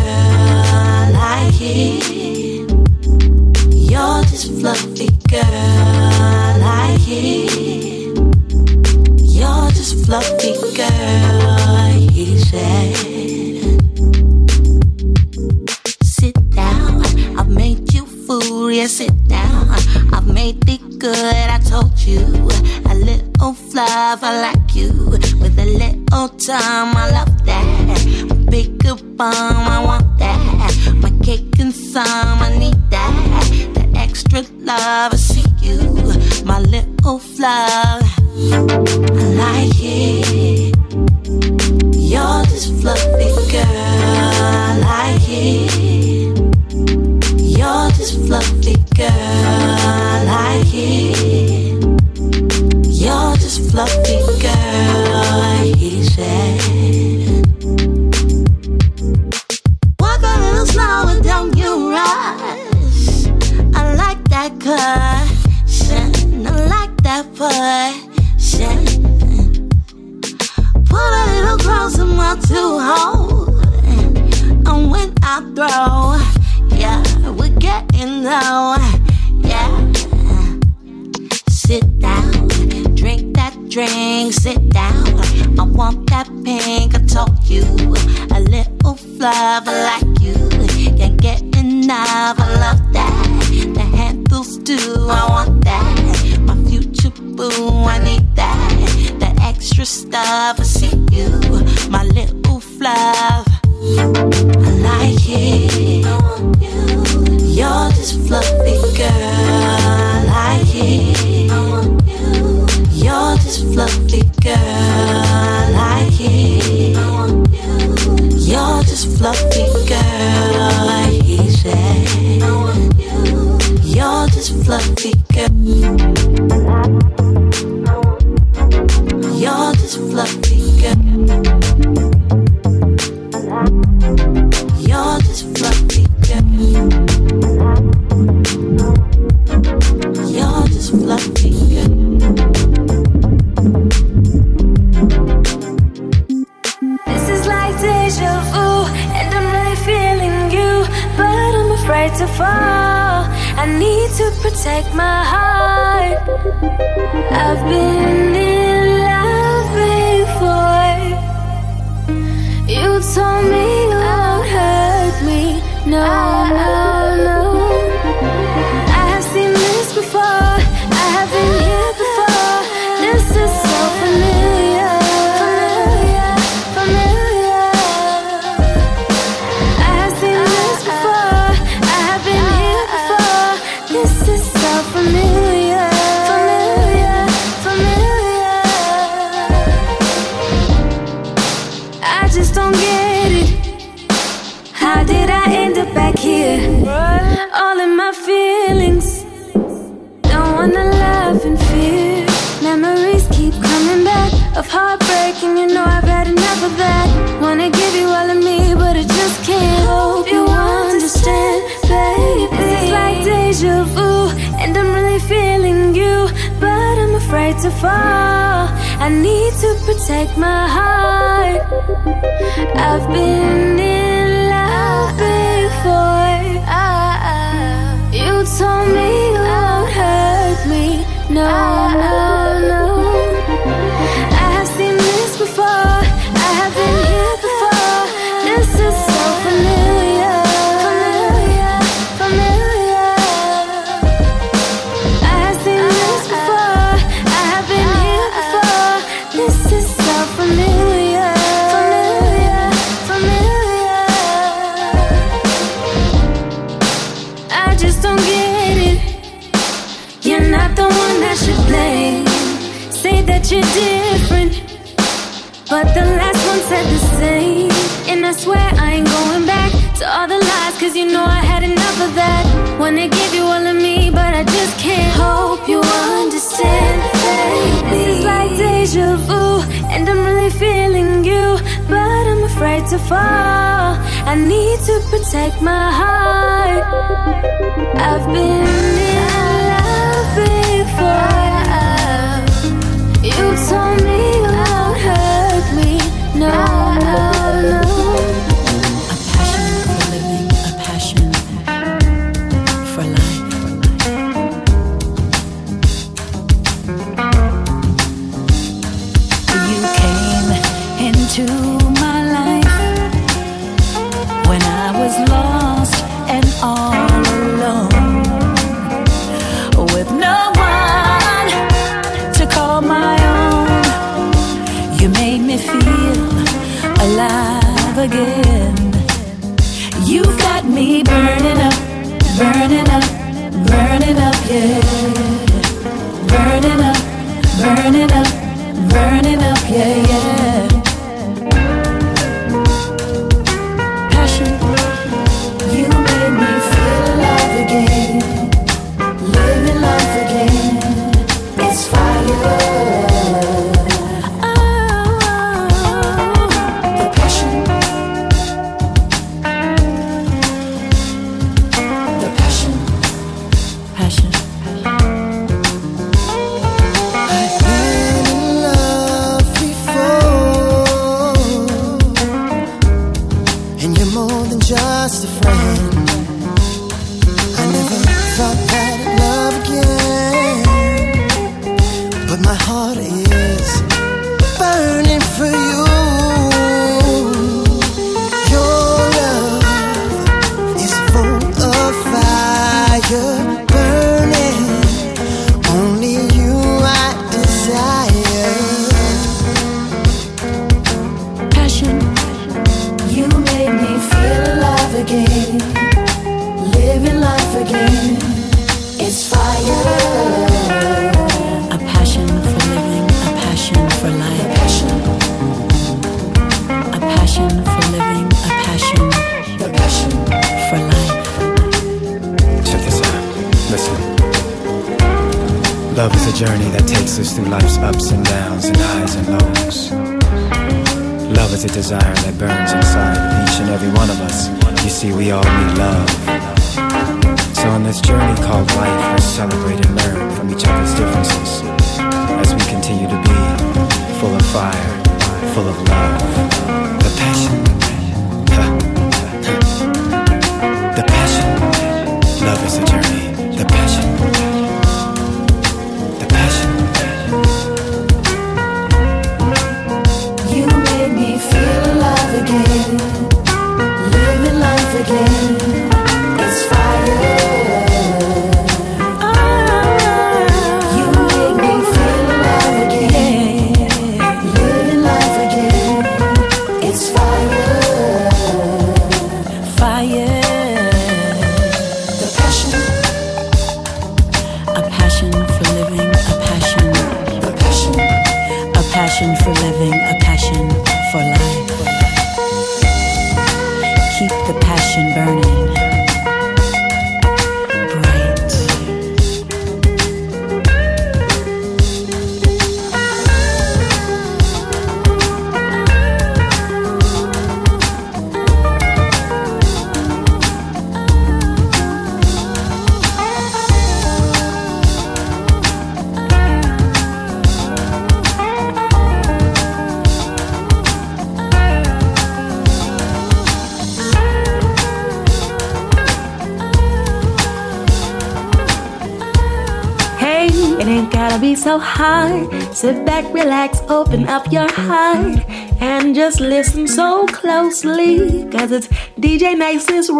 girl I hear. You're just fluffy girl I hear. You're just fluffy girl, he said. Sit down, I've made you fool. yeah, sit down. I've made it good, I told you. A little fluff, I like you. With a little time, I love I want that. My cake and some. I need that. The extra love. I see you, my little flower. Burning up, burning up, yeah, yeah.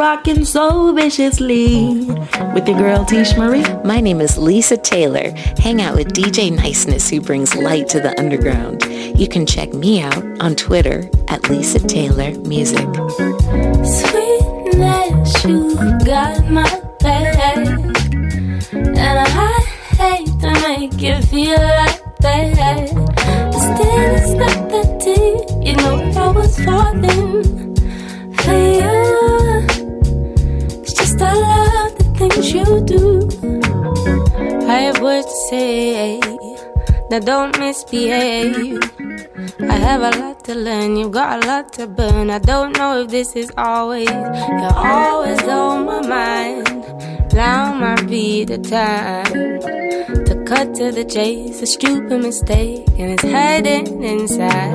Rocking so viciously. With your girl Tish Marie. My name is Lisa Taylor. Hang out with DJ Niceness, who brings light to the underground. You can check me out on Twitter at Lisa Taylor Music. Sweetness, you got my I have a lot to learn, you've got a lot to burn. I don't know if this is always, you're always on my mind. Now might be the time to cut to the chase. A stupid mistake, and it's hiding inside.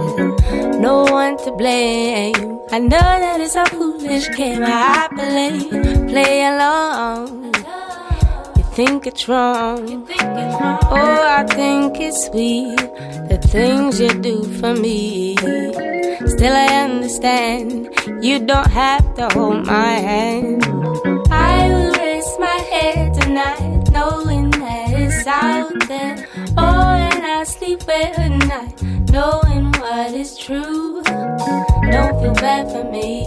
No one to blame. I know that it's a foolish game. I play, play along. You think it's wrong. Oh, I think it's sweet things you do for me. Still, I understand you don't have to hold my hand. I will raise my head tonight, knowing that it's out there. Oh, and I sleep well at night, knowing what is true. Don't feel bad for me,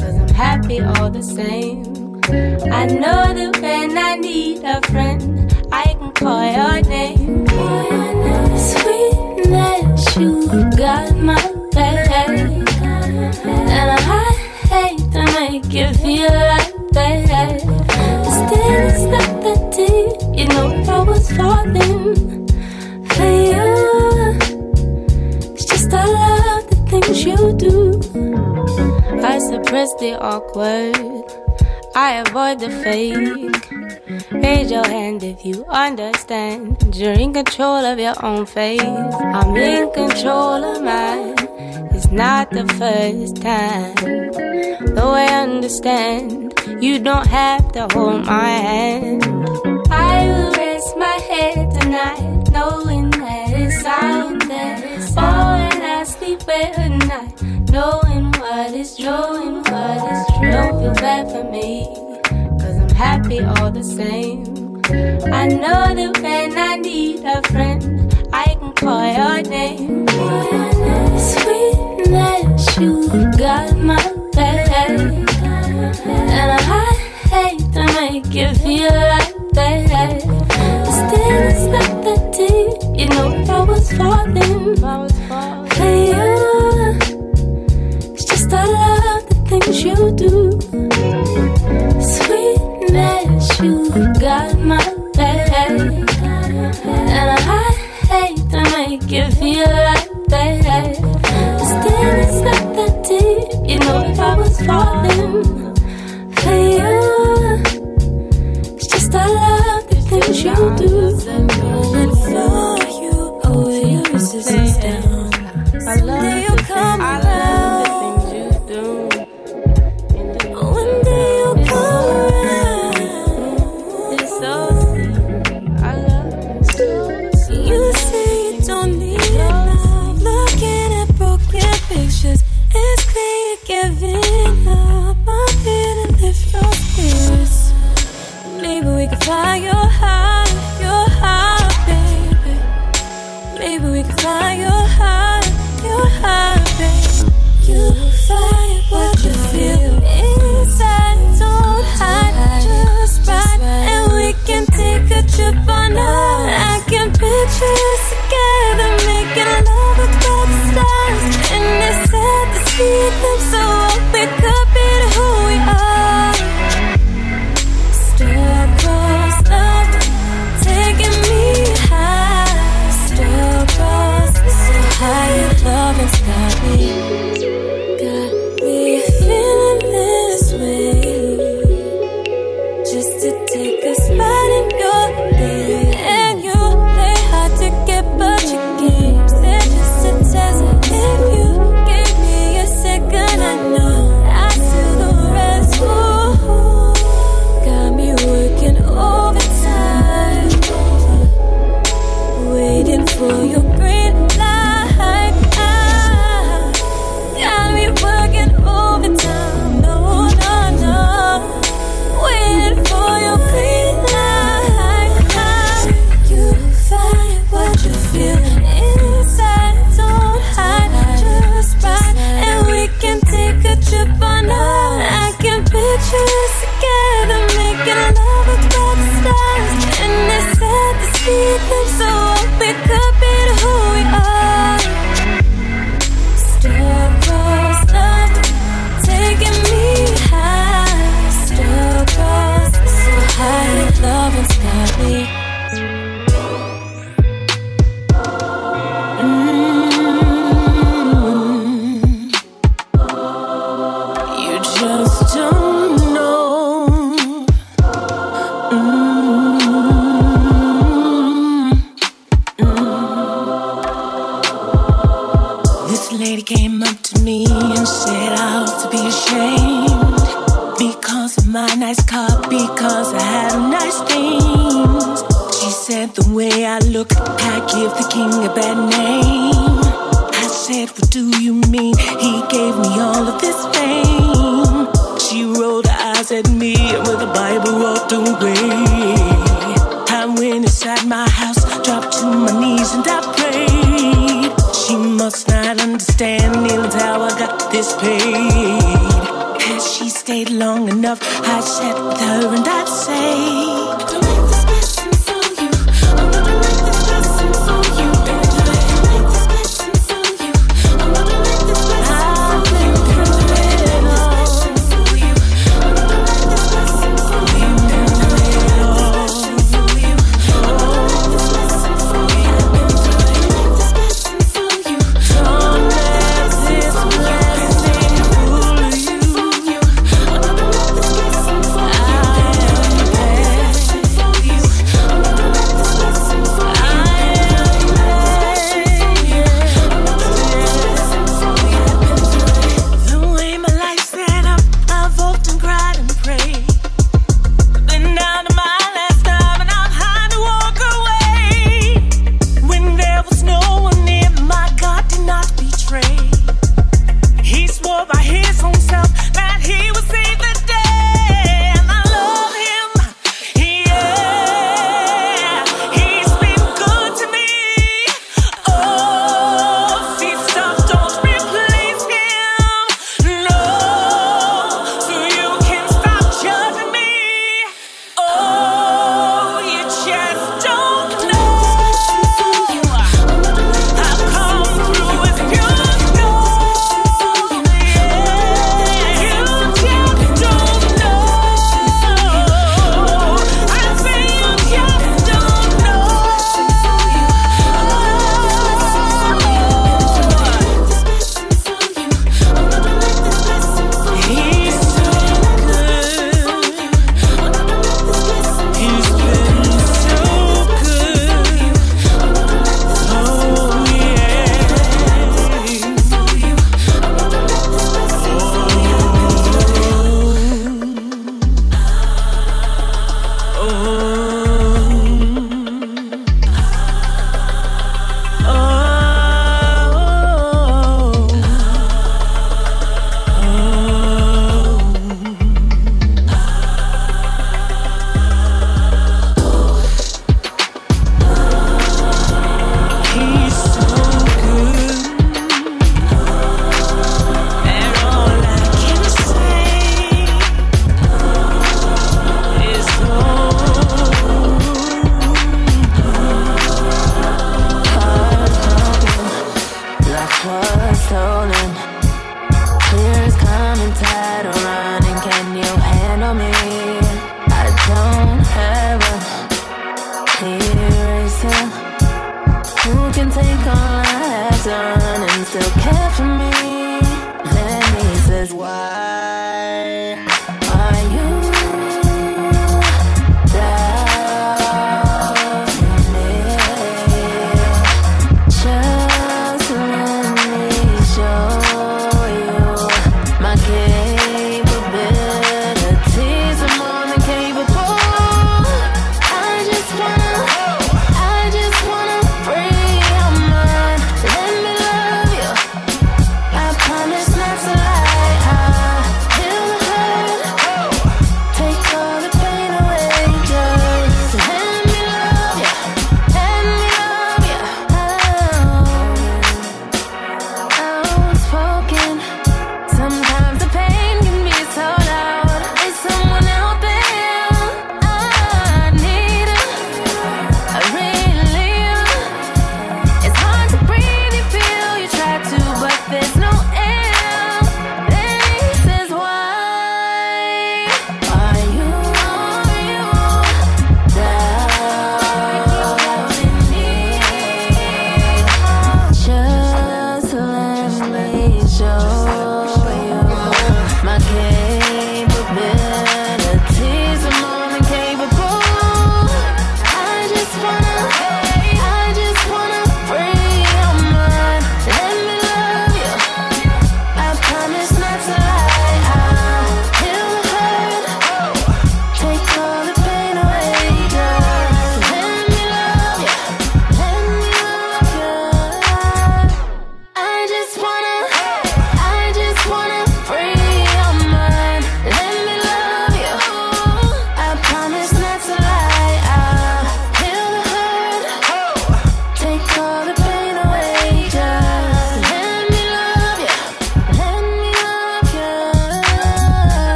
cause I'm happy all the same. I know that when I need a friend, control of your own fate. I'm in control of mine. It's not the first time. Though I understand, you don't have to hold my hand. I will rest my head tonight, knowing that it's out there. Falling, I sleep at night, knowing what is true and what is true. Don't feel bad for me, cause I'm happy all the same. I know that when I need a friend, I can call your name. Sweetness, you got my bag. And I hate to make you feel like that. Still, it's not that deep. You know, I was falling. For you, it's just a lot of the things you do you got my back. And I hate to make you feel like that. But still, it's not that deep. You know, if I was falling for you, it's just a lot of things you do. trip I can picture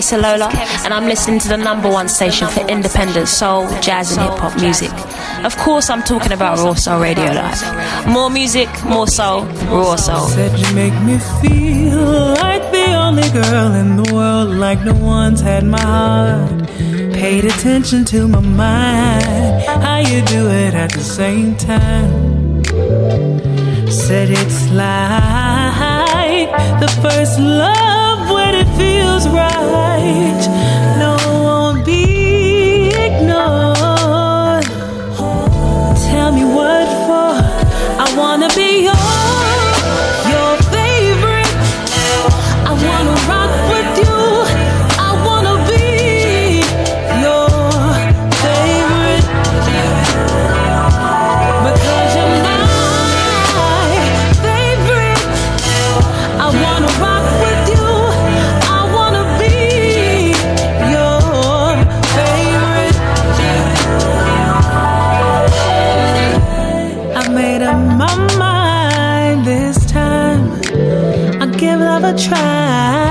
It's Lola, and I'm listening to the number one station for independent soul, jazz, and hip hop music. Of course, I'm talking about Raw Soul Radio Live. More music, more soul, Raw Soul. Said you make me feel like the only girl in the world, like no one's had my heart. Paid attention to my mind, how you do it at the same time. Said it's like the first love it feels right. No won't be ignored. Tell me what for. I wanna be yours. try.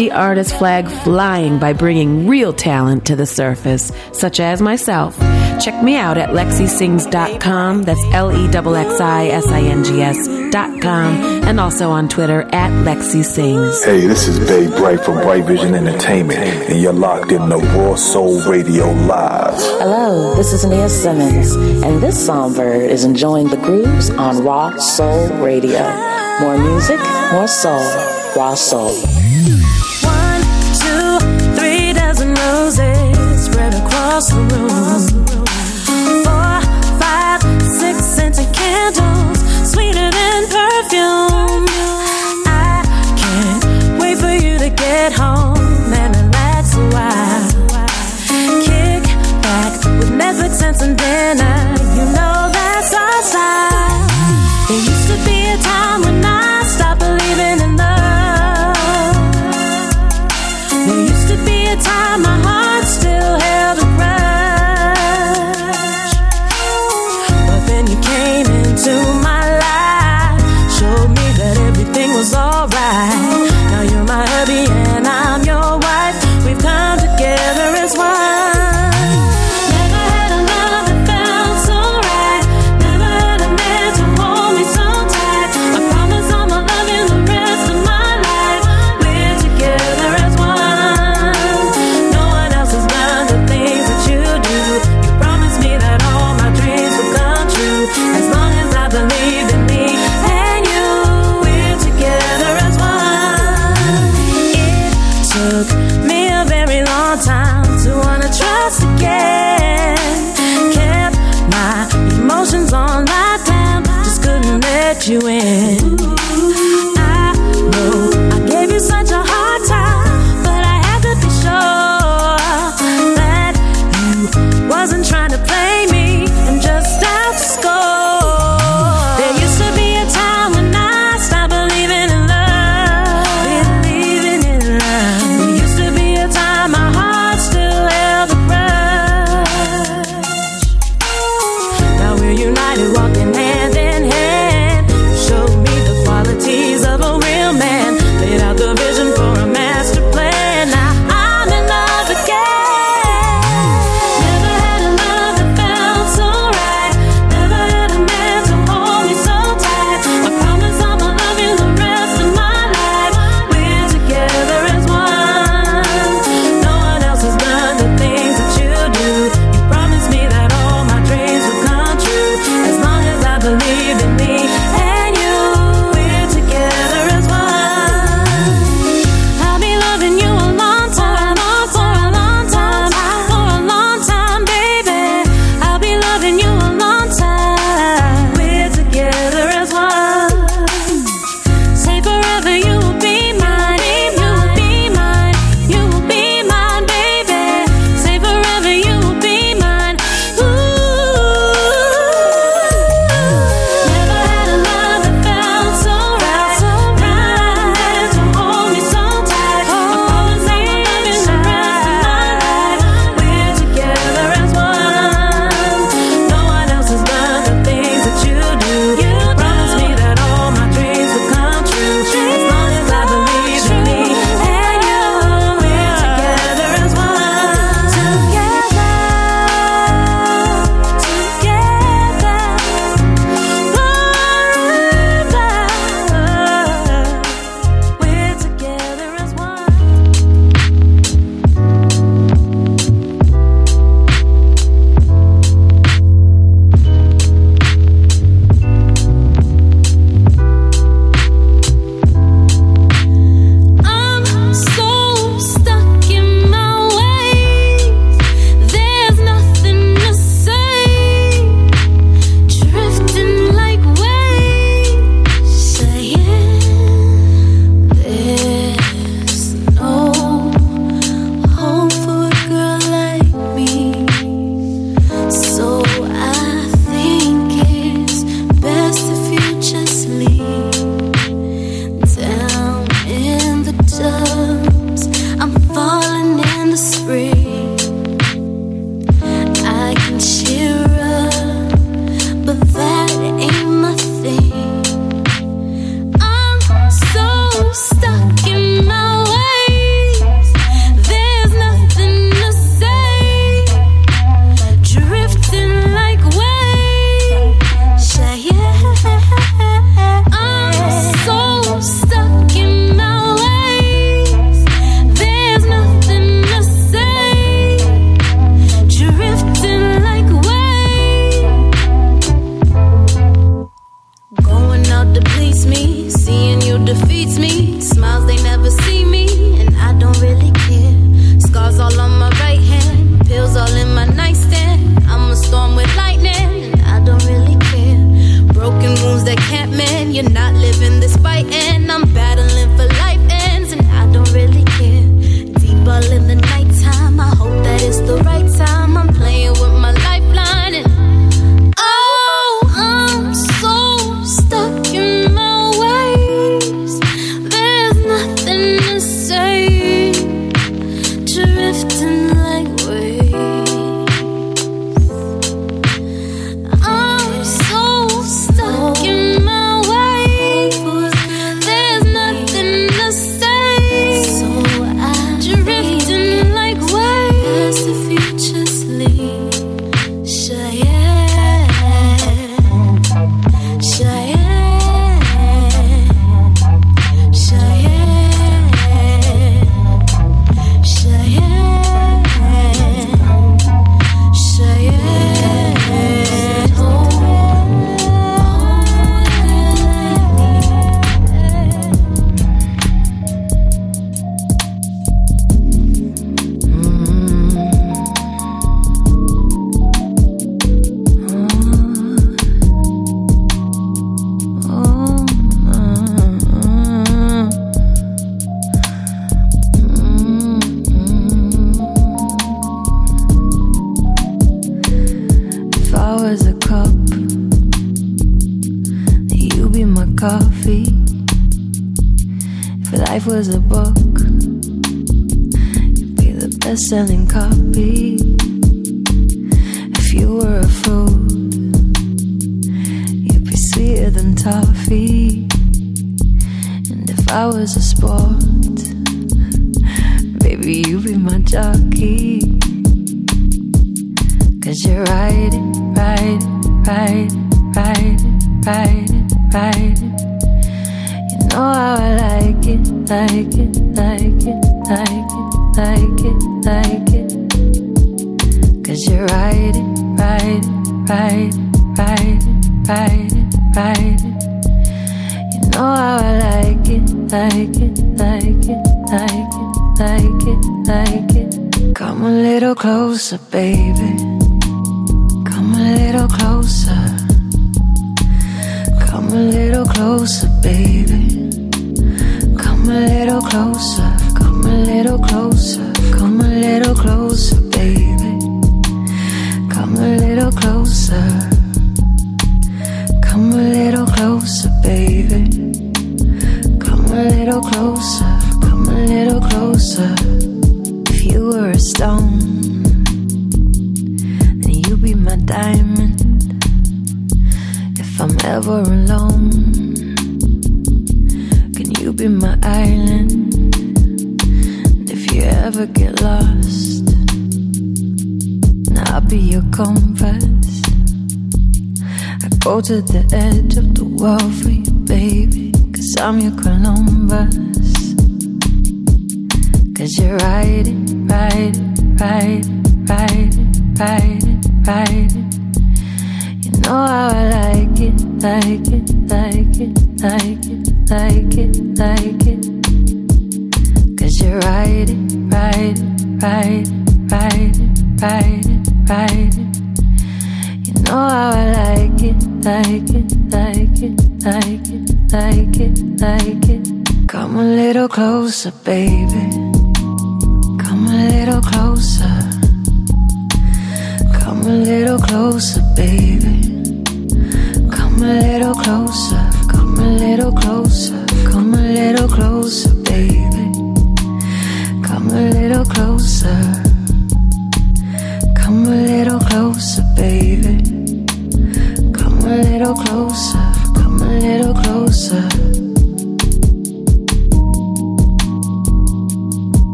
indie artist flag flying by bringing real talent to the surface, such as myself. Check me out at lexisings.com. That's L E X X I S I N G S.com. And also on Twitter at Lexi Sings. Hey, this is Babe Bright from Bright Vision Entertainment, and you're locked in the Raw Soul Radio Live. Hello, this is Nia Simmons, and this songbird is enjoying the grooves on Raw Soul Radio. More music, more soul, Raw Soul. across the room.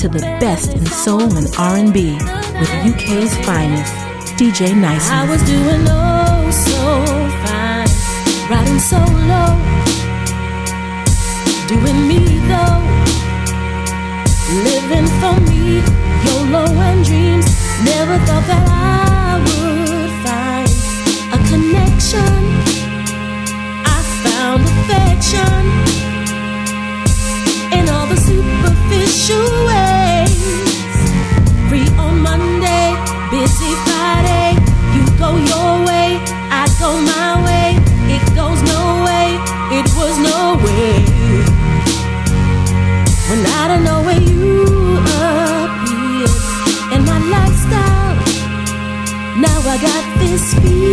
to the best in soul and R&B with UK's finest, DJ Nice. I was doing oh so fine, riding solo, doing me though, living for me, YOLO and dreams. Never thought that I feel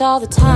all the time.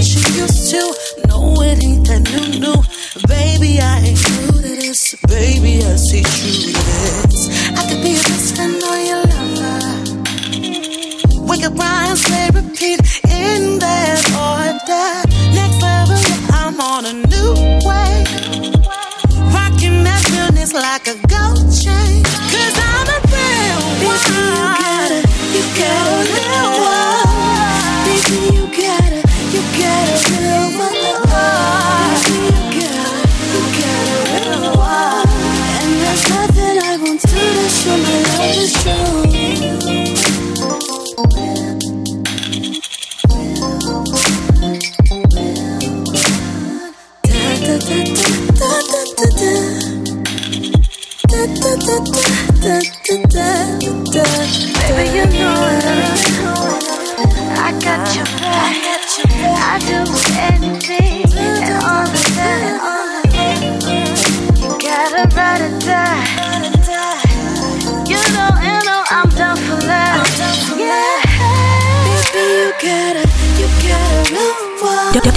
what you used to. No, it ain't that new, new. Baby, I ain't new to this. Baby, I see through this. I could be a person or your lover. Wake up, rise, play, repeat in that order. Next level, yeah, I'm on a new way. Rocking that realness like a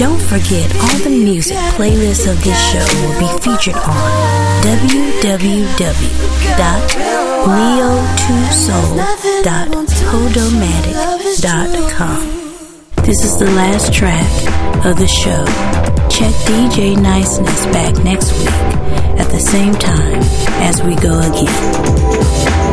Don't forget, all the music playlists of this show will be featured on www.neo2soul.podomatic.com. This is the last track of the show. Check DJ Niceness back next week at the same time as we go again.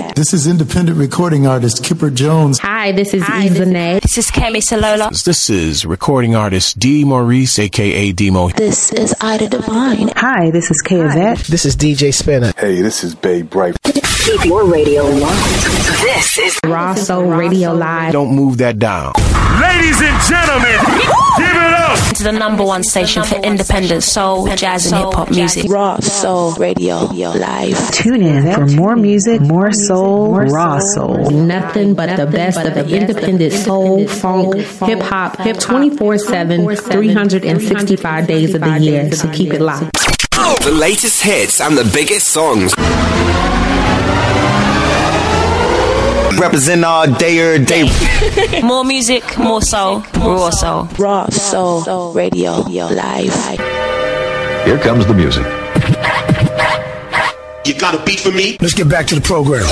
Jazz. This is independent recording artist Kipper Jones. Hi, this is Izane. This is Kemi Salola. This is recording artist D. Maurice, aka Demo. This is Ida Divine. Hi, this is Kay Yvette. This is DJ Spinner. Hey, this is Bay Bright. Keep your radio locked. This is Raw Soul Radio Live. Don't move that down. Ladies and gentlemen, give it up to the number one station for independent soul, jazz, and hip hop music. Raw Soul Radio Live. Tune in for more music, more soul, raw soul. Nothing but the best of the independent soul, funk, hip hop, hip 24 7, 365 days of the year. So keep it locked. The latest hits and the biggest songs. Represent all day or day. more music, more soul, raw soul. Raw Soul Radio your Live. Here comes the music. You got a beat for me? Let's get back to the program.